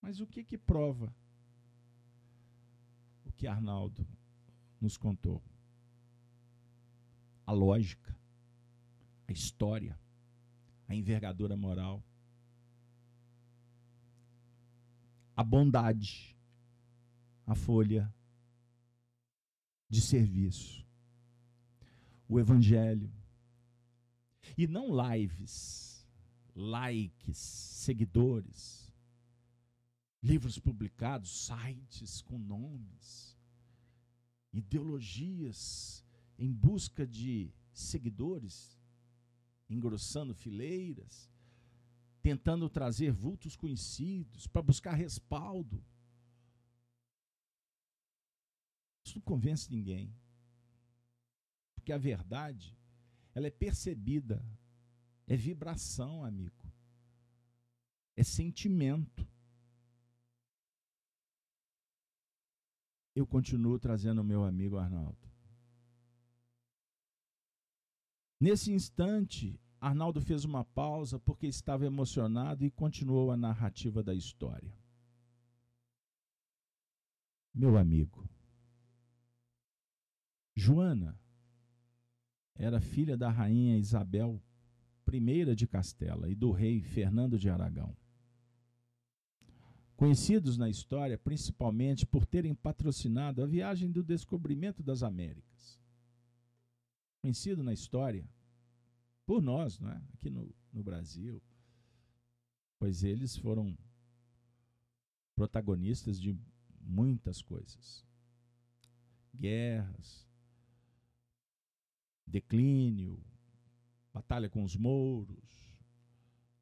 Mas o que que prova o que Arnaldo nos contou. A lógica, a história, a envergadura moral, a bondade, a folha de serviço, o evangelho. E não lives, likes, seguidores, livros publicados, sites com nomes, ideologias em busca de seguidores, engrossando fileiras, tentando trazer vultos conhecidos para buscar respaldo. Isso não convence ninguém. Porque a verdade, ela é percebida, é vibração, amigo. É sentimento. Eu continuo trazendo o meu amigo Arnaldo. Nesse instante, Arnaldo fez uma pausa porque estava emocionado e continuou a narrativa da história. Meu amigo, Joana era filha da rainha Isabel I de Castela e do rei Fernando de Aragão. Conhecidos na história principalmente por terem patrocinado a viagem do descobrimento das Américas. Conhecido na história por nós, não é? aqui no, no Brasil, pois eles foram protagonistas de muitas coisas. Guerras, declínio, batalha com os mouros,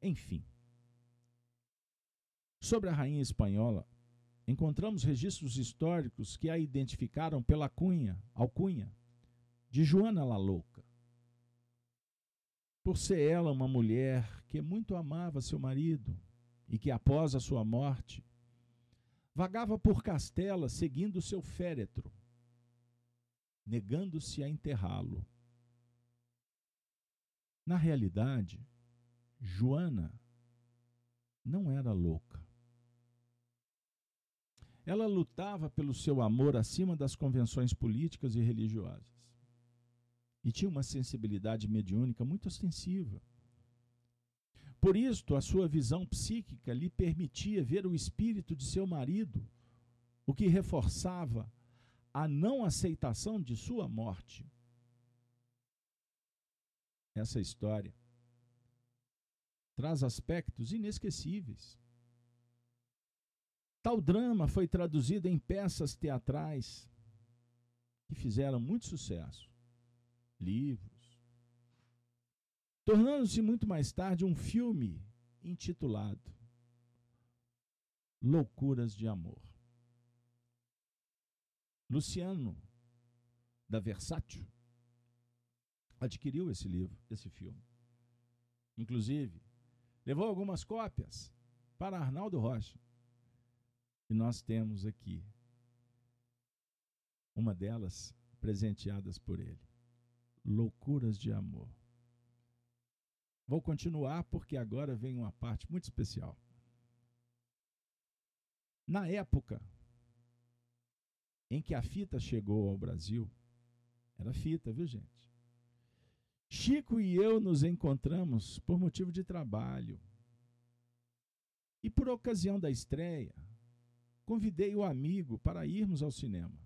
enfim. Sobre a rainha espanhola, encontramos registros históricos que a identificaram pela cunha, alcunha de Joana la Louca por ser ela uma mulher que muito amava seu marido e que, após a sua morte, vagava por Castela seguindo seu féretro, negando-se a enterrá-lo. Na realidade, Joana não era louca. Ela lutava pelo seu amor acima das convenções políticas e religiosas e tinha uma sensibilidade mediúnica muito ostensiva. Por isto, a sua visão psíquica lhe permitia ver o espírito de seu marido, o que reforçava a não aceitação de sua morte. Essa história traz aspectos inesquecíveis. Tal drama foi traduzido em peças teatrais que fizeram muito sucesso livros, tornando-se muito mais tarde um filme intitulado Loucuras de Amor. Luciano da Versátil adquiriu esse livro, esse filme. Inclusive, levou algumas cópias para Arnaldo Rocha. E nós temos aqui uma delas presenteadas por ele loucuras de amor. Vou continuar porque agora vem uma parte muito especial. Na época em que a fita chegou ao Brasil, era fita, viu gente? Chico e eu nos encontramos por motivo de trabalho. E por ocasião da estreia, convidei o amigo para irmos ao cinema.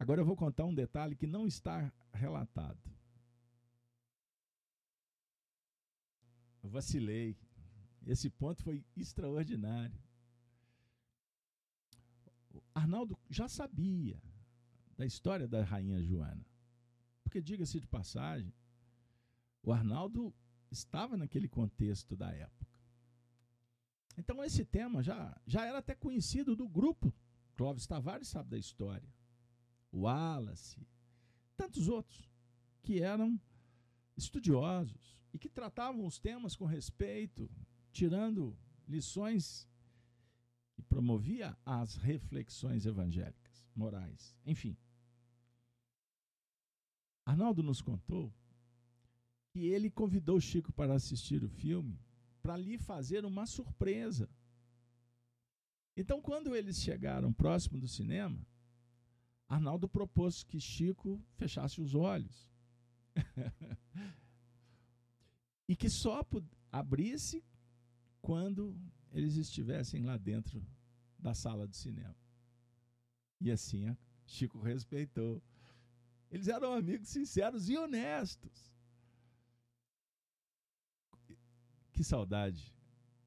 Agora eu vou contar um detalhe que não está relatado. Eu vacilei. Esse ponto foi extraordinário. Arnaldo já sabia da história da rainha Joana. Porque, diga-se de passagem, o Arnaldo estava naquele contexto da época. Então, esse tema já, já era até conhecido do grupo. Clóvis Tavares sabe da história. Wallace, tantos outros que eram estudiosos e que tratavam os temas com respeito, tirando lições e promovia as reflexões evangélicas, morais, enfim. Arnaldo nos contou que ele convidou Chico para assistir o filme para lhe fazer uma surpresa. Então, quando eles chegaram próximo do cinema, Arnaldo propôs que Chico fechasse os olhos. [laughs] e que só abrisse quando eles estivessem lá dentro da sala de cinema. E assim Chico respeitou. Eles eram amigos sinceros e honestos. Que saudade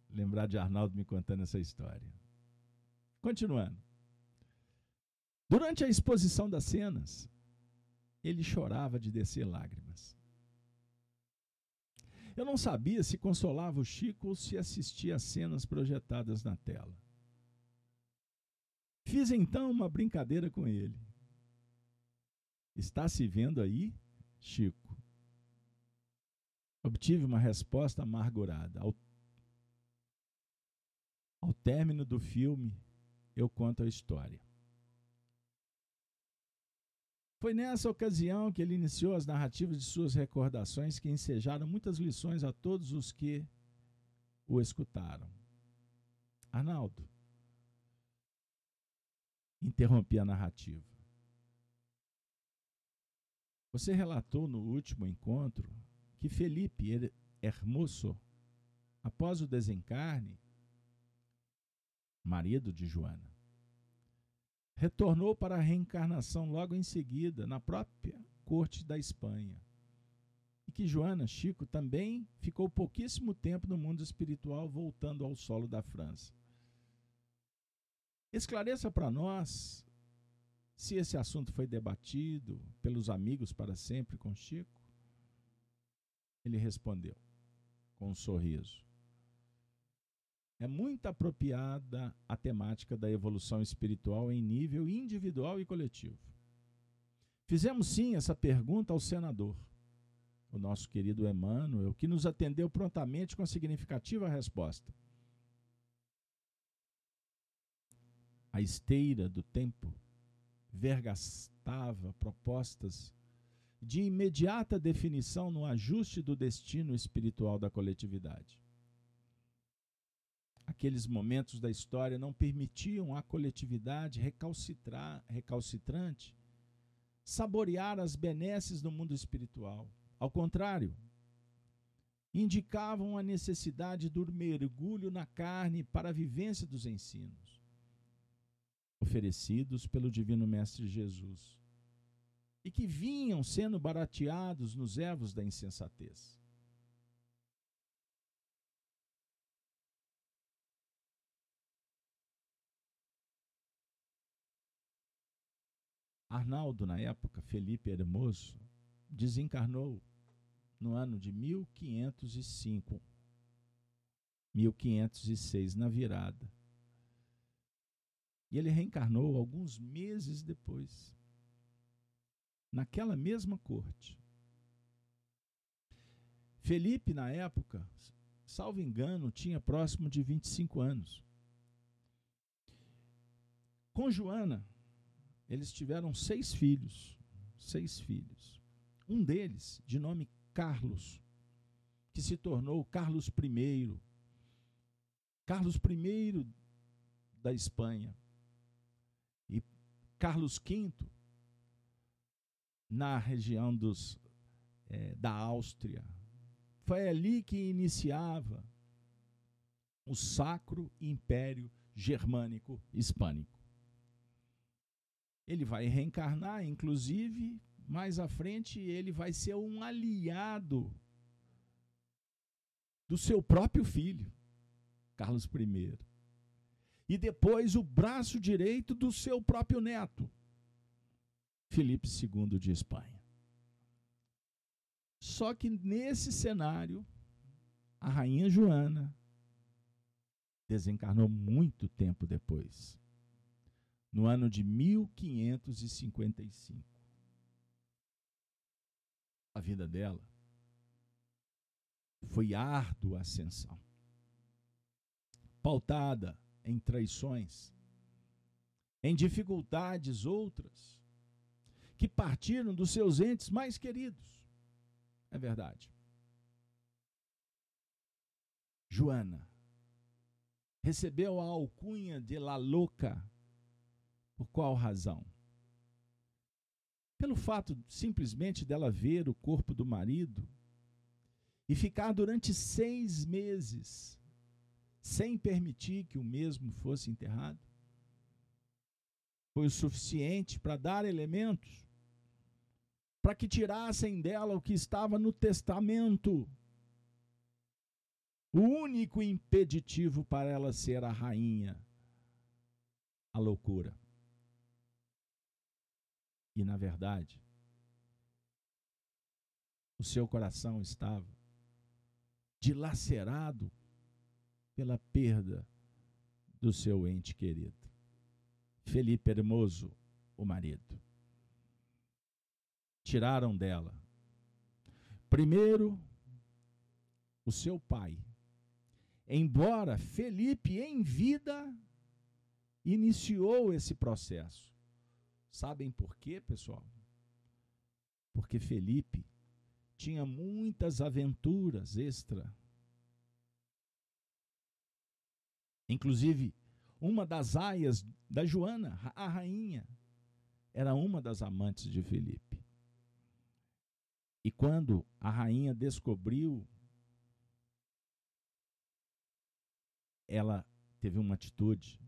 lembrar de Arnaldo me contando essa história. Continuando. Durante a exposição das cenas, ele chorava de descer lágrimas. Eu não sabia se consolava o Chico ou se assistia às cenas projetadas na tela. Fiz então uma brincadeira com ele. Está se vendo aí, Chico? Obtive uma resposta amargurada. Ao, ao término do filme, eu conto a história. Foi nessa ocasião que ele iniciou as narrativas de suas recordações que ensejaram muitas lições a todos os que o escutaram. Arnaldo, interrompi a narrativa. Você relatou no último encontro que Felipe Hermoso, após o desencarne, marido de Joana, retornou para a reencarnação logo em seguida, na própria corte da Espanha. E que Joana Chico também ficou pouquíssimo tempo no mundo espiritual, voltando ao solo da França. Esclareça para nós se esse assunto foi debatido pelos amigos para sempre com Chico. Ele respondeu com um sorriso. É muito apropriada a temática da evolução espiritual em nível individual e coletivo. Fizemos sim essa pergunta ao senador, o nosso querido Emmanuel, que nos atendeu prontamente com significativa resposta. A esteira do tempo vergastava propostas de imediata definição no ajuste do destino espiritual da coletividade aqueles momentos da história não permitiam à coletividade recalcitrante saborear as benesses do mundo espiritual. Ao contrário, indicavam a necessidade do mergulho na carne para a vivência dos ensinos oferecidos pelo Divino Mestre Jesus e que vinham sendo barateados nos ervos da insensatez. Arnaldo, na época, Felipe Hermoso, desencarnou no ano de 1505, 1506, na virada. E ele reencarnou alguns meses depois, naquela mesma corte. Felipe, na época, salvo engano, tinha próximo de 25 anos. Com Joana, eles tiveram seis filhos. Seis filhos. Um deles, de nome Carlos, que se tornou Carlos I. Carlos I da Espanha. E Carlos V, na região dos, é, da Áustria. Foi ali que iniciava o Sacro Império Germânico Hispânico. Ele vai reencarnar, inclusive, mais à frente, ele vai ser um aliado do seu próprio filho, Carlos I. E depois o braço direito do seu próprio neto, Felipe II de Espanha. Só que nesse cenário, a rainha Joana desencarnou muito tempo depois no ano de 1555. A vida dela foi árdua ascensão, pautada em traições, em dificuldades outras, que partiram dos seus entes mais queridos. É verdade. Joana recebeu a alcunha de La Louca. Por qual razão? Pelo fato simplesmente dela ver o corpo do marido e ficar durante seis meses sem permitir que o mesmo fosse enterrado? Foi o suficiente para dar elementos para que tirassem dela o que estava no testamento. O único impeditivo para ela ser a rainha, a loucura. E, na verdade, o seu coração estava dilacerado pela perda do seu ente querido. Felipe Hermoso, o marido. Tiraram dela, primeiro, o seu pai. Embora Felipe, em vida, iniciou esse processo. Sabem por quê, pessoal? Porque Felipe tinha muitas aventuras extra. Inclusive, uma das aias da Joana, a rainha, era uma das amantes de Felipe. E quando a rainha descobriu, ela teve uma atitude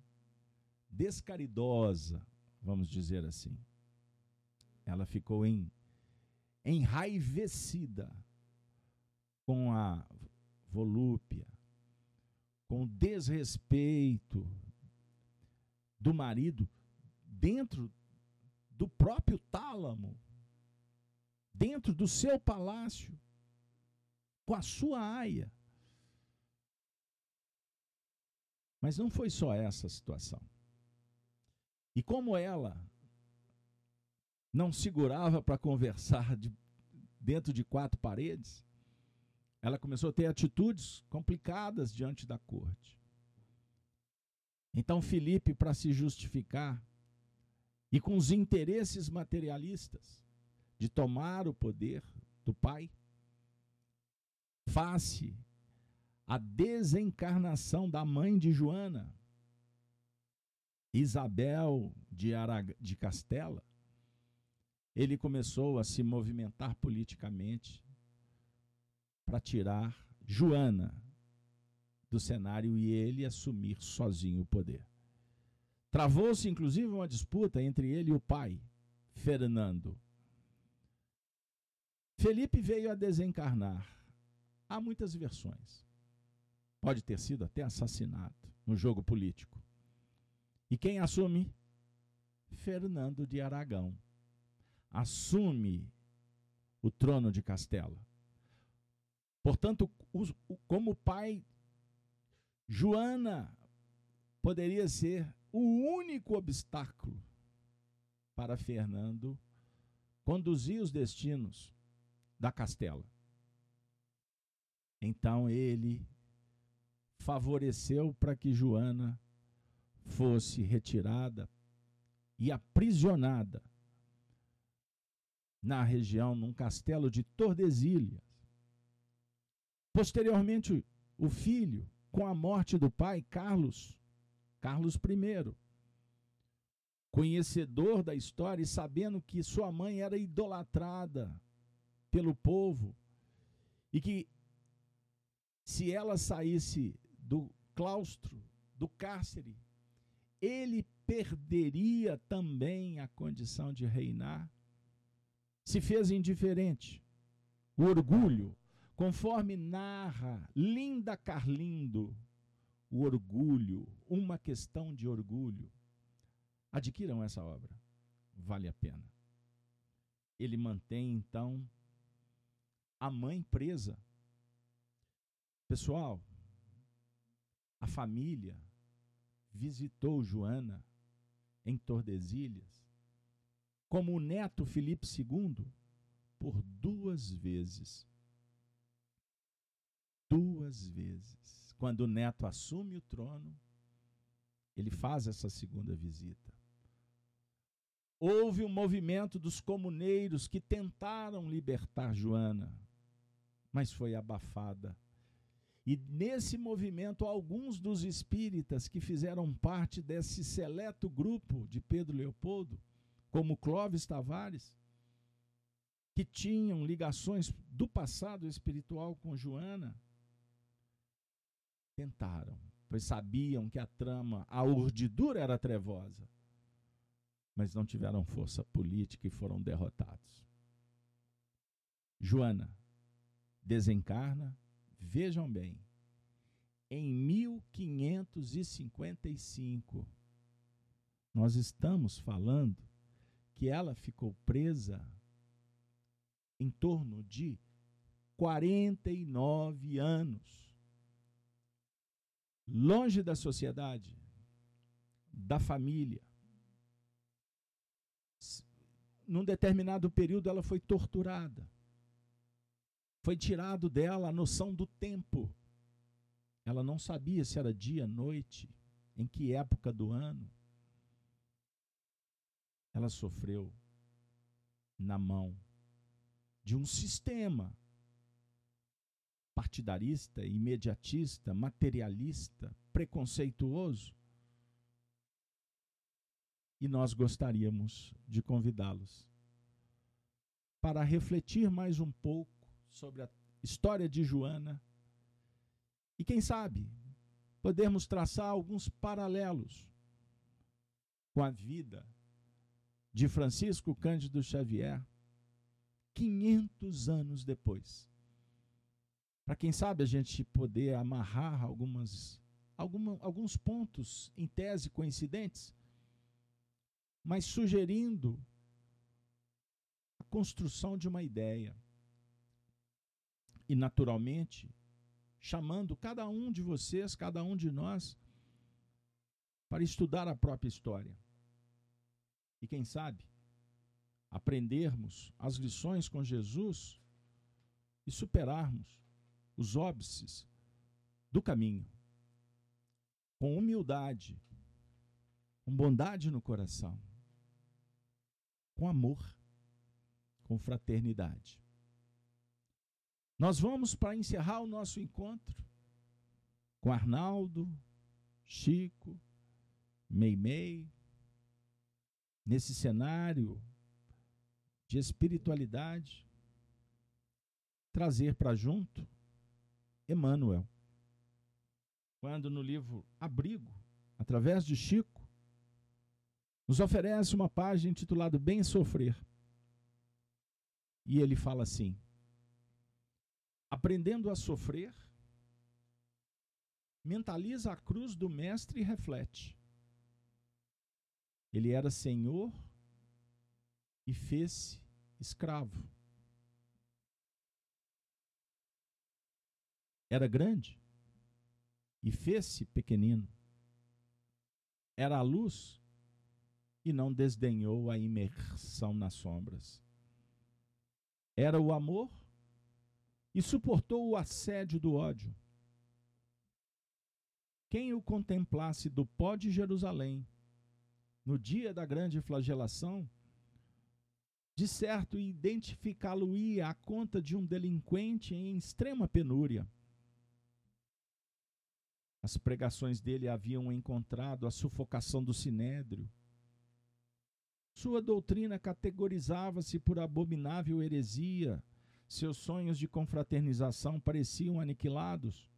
descaridosa vamos dizer assim. Ela ficou em, enraivecida com a volúpia, com o desrespeito do marido dentro do próprio tálamo, dentro do seu palácio, com a sua aia. Mas não foi só essa situação. E como ela não segurava para conversar de, dentro de quatro paredes, ela começou a ter atitudes complicadas diante da corte. Então Felipe, para se justificar, e com os interesses materialistas de tomar o poder do pai, face a desencarnação da mãe de Joana, Isabel de, Arag de Castela, ele começou a se movimentar politicamente para tirar Joana do cenário e ele assumir sozinho o poder. Travou-se inclusive uma disputa entre ele e o pai, Fernando. Felipe veio a desencarnar. Há muitas versões. Pode ter sido até assassinato no jogo político. E quem assume? Fernando de Aragão. Assume o trono de Castela. Portanto, como pai, Joana poderia ser o único obstáculo para Fernando conduzir os destinos da Castela. Então ele favoreceu para que Joana fosse retirada e aprisionada na região, num castelo de Tordesilhas. Posteriormente, o filho, com a morte do pai, Carlos, Carlos I, conhecedor da história e sabendo que sua mãe era idolatrada pelo povo e que se ela saísse do claustro, do cárcere, ele perderia também a condição de reinar? Se fez indiferente. O orgulho, conforme narra Linda Carlindo, o orgulho, uma questão de orgulho. Adquiram essa obra, vale a pena. Ele mantém então a mãe presa. Pessoal, a família visitou Joana em Tordesilhas, como o neto Filipe II, por duas vezes. Duas vezes. Quando o neto assume o trono, ele faz essa segunda visita. Houve um movimento dos comuneiros que tentaram libertar Joana, mas foi abafada. E nesse movimento, alguns dos espíritas que fizeram parte desse seleto grupo de Pedro Leopoldo, como Clóvis Tavares, que tinham ligações do passado espiritual com Joana, tentaram, pois sabiam que a trama, a urdidura era trevosa, mas não tiveram força política e foram derrotados. Joana desencarna Vejam bem, em 1555, nós estamos falando que ela ficou presa em torno de 49 anos, longe da sociedade, da família. Num determinado período, ela foi torturada. Foi tirado dela a noção do tempo. Ela não sabia se era dia, noite, em que época do ano. Ela sofreu na mão de um sistema partidarista, imediatista, materialista, preconceituoso. E nós gostaríamos de convidá-los para refletir mais um pouco sobre a história de Joana e, quem sabe, podermos traçar alguns paralelos com a vida de Francisco Cândido Xavier, 500 anos depois. Para quem sabe a gente poder amarrar algumas, alguma, alguns pontos em tese coincidentes, mas sugerindo a construção de uma ideia e naturalmente chamando cada um de vocês, cada um de nós, para estudar a própria história. E quem sabe, aprendermos as lições com Jesus e superarmos os óbices do caminho, com humildade, com bondade no coração, com amor, com fraternidade. Nós vamos para encerrar o nosso encontro com Arnaldo, Chico, Meimei, nesse cenário de espiritualidade, trazer para junto Emmanuel. Quando no livro Abrigo, através de Chico, nos oferece uma página intitulada Bem Sofrer. E ele fala assim: aprendendo a sofrer, mentaliza a cruz do Mestre e reflete. Ele era senhor e fez-se escravo. Era grande e fez-se pequenino. Era a luz e não desdenhou a imersão nas sombras. Era o amor e suportou o assédio do ódio. Quem o contemplasse do pó de Jerusalém, no dia da grande flagelação, de certo identificá-lo-ia à conta de um delinquente em extrema penúria. As pregações dele haviam encontrado a sufocação do sinédrio. Sua doutrina categorizava-se por abominável heresia, seus sonhos de confraternização pareciam aniquilados.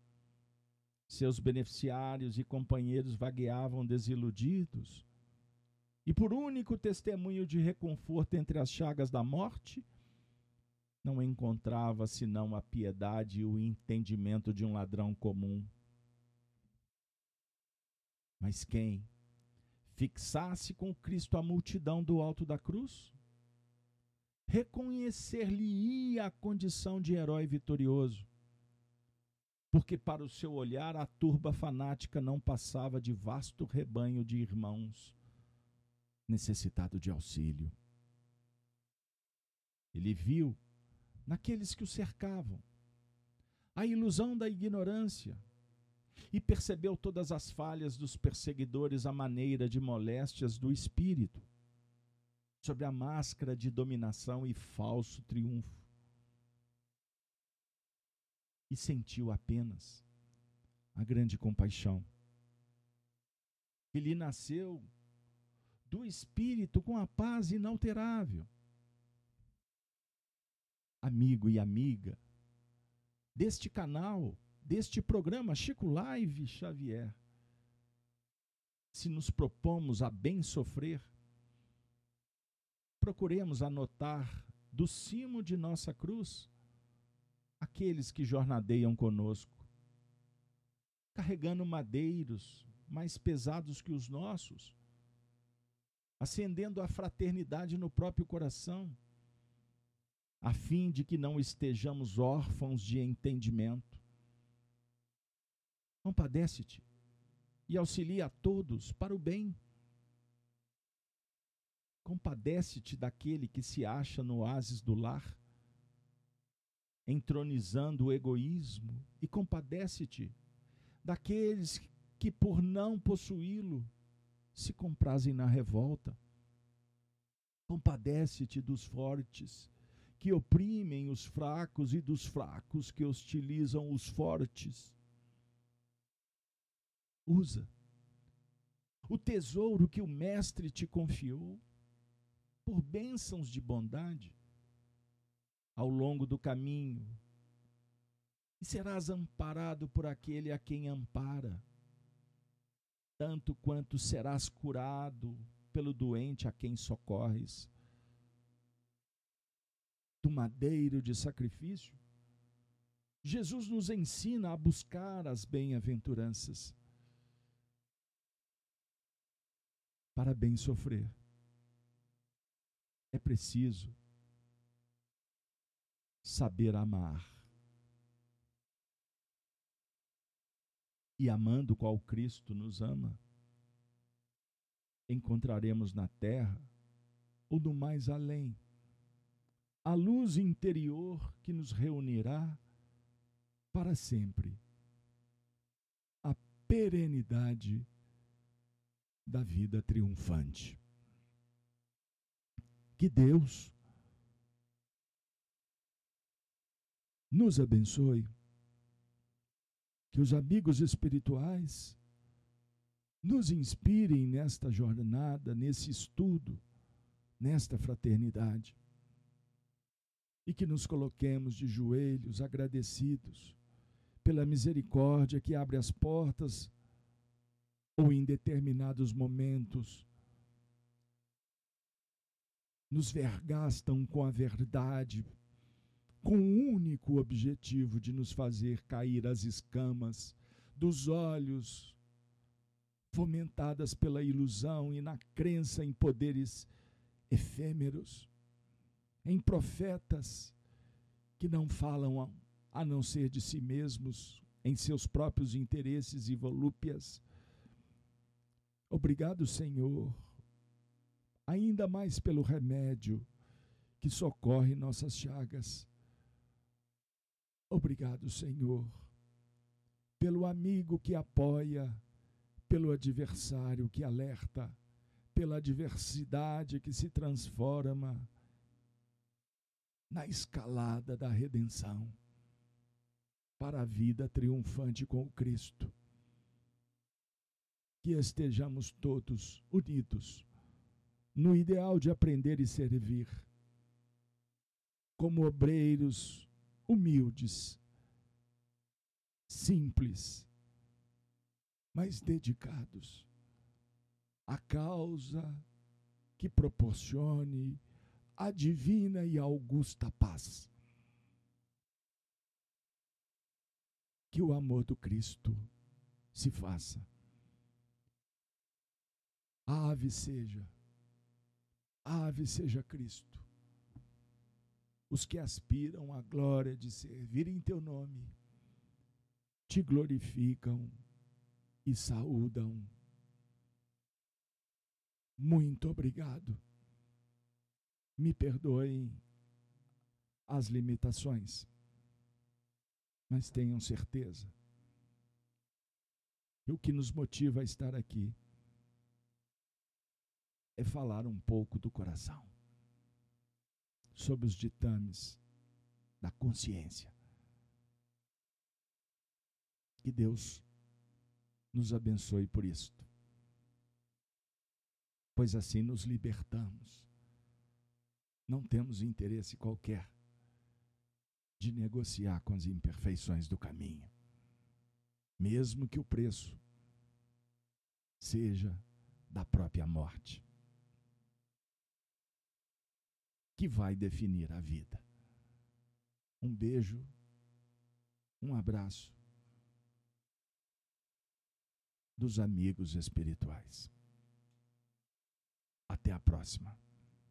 Seus beneficiários e companheiros vagueavam desiludidos. E por único testemunho de reconforto entre as chagas da morte, não encontrava senão a piedade e o entendimento de um ladrão comum. Mas quem fixasse com Cristo a multidão do alto da cruz, reconhecer-lhe-ia a condição de herói vitorioso. Porque para o seu olhar a turba fanática não passava de vasto rebanho de irmãos necessitado de auxílio. Ele viu naqueles que o cercavam a ilusão da ignorância e percebeu todas as falhas dos perseguidores à maneira de moléstias do espírito sobre a máscara de dominação e falso triunfo. E sentiu apenas a grande compaixão. Ele nasceu do Espírito com a paz inalterável. Amigo e amiga deste canal, deste programa Chico Live Xavier, se nos propomos a bem sofrer, procuremos anotar do cimo de nossa cruz aqueles que jornadeiam conosco, carregando madeiros mais pesados que os nossos, acendendo a fraternidade no próprio coração, a fim de que não estejamos órfãos de entendimento. Compadece-te e auxilia a todos para o bem. Compadece-te daquele que se acha no oásis do lar, entronizando o egoísmo, e compadece-te daqueles que, por não possuí-lo, se comprazem na revolta. Compadece-te dos fortes, que oprimem os fracos, e dos fracos que hostilizam os fortes. Usa o tesouro que o Mestre te confiou por bênçãos de bondade ao longo do caminho, e serás amparado por aquele a quem ampara, tanto quanto serás curado pelo doente a quem socorres. Do madeiro de sacrifício, Jesus nos ensina a buscar as bem-aventuranças para bem sofrer. É preciso saber amar. E amando qual Cristo nos ama, encontraremos na terra ou no mais além a luz interior que nos reunirá para sempre. A perenidade da vida triunfante. Que Deus nos abençoe. Que os amigos espirituais nos inspirem nesta jornada, nesse estudo, nesta fraternidade. E que nos coloquemos de joelhos agradecidos pela misericórdia que abre as portas ou em determinados momentos nos vergastam com a verdade com o único objetivo de nos fazer cair as escamas dos olhos, fomentadas pela ilusão e na crença em poderes efêmeros, em profetas que não falam a, não ser de si mesmos, em seus próprios interesses e volúpias. Obrigado, Senhor, ainda mais pelo remédio que socorre nossas chagas Obrigado, Senhor, pelo amigo que apoia, pelo adversário que alerta, pela adversidade que se transforma na escalada da redenção para a vida triunfante com o Cristo. Que estejamos todos unidos no ideal de aprender e servir, como obreiros humildes, simples, mas dedicados à causa que proporcione a divina e augusta paz. Que o amor do Cristo se faça. Ave seja, ave seja Cristo os que aspiram à glória de servir em teu nome, te glorificam e saúdam. Muito obrigado. Me perdoem as limitações, mas tenham certeza o que nos motiva a estar aqui é falar um pouco do coração sobre os ditames da consciência. Que Deus nos abençoe por isto. Pois assim nos libertamos. Não temos interesse qualquer de negociar com as imperfeições do caminho, mesmo que o preço seja da própria morte, que vai definir a vida. Um beijo, um abraço dos amigos espirituais. Até a próxima.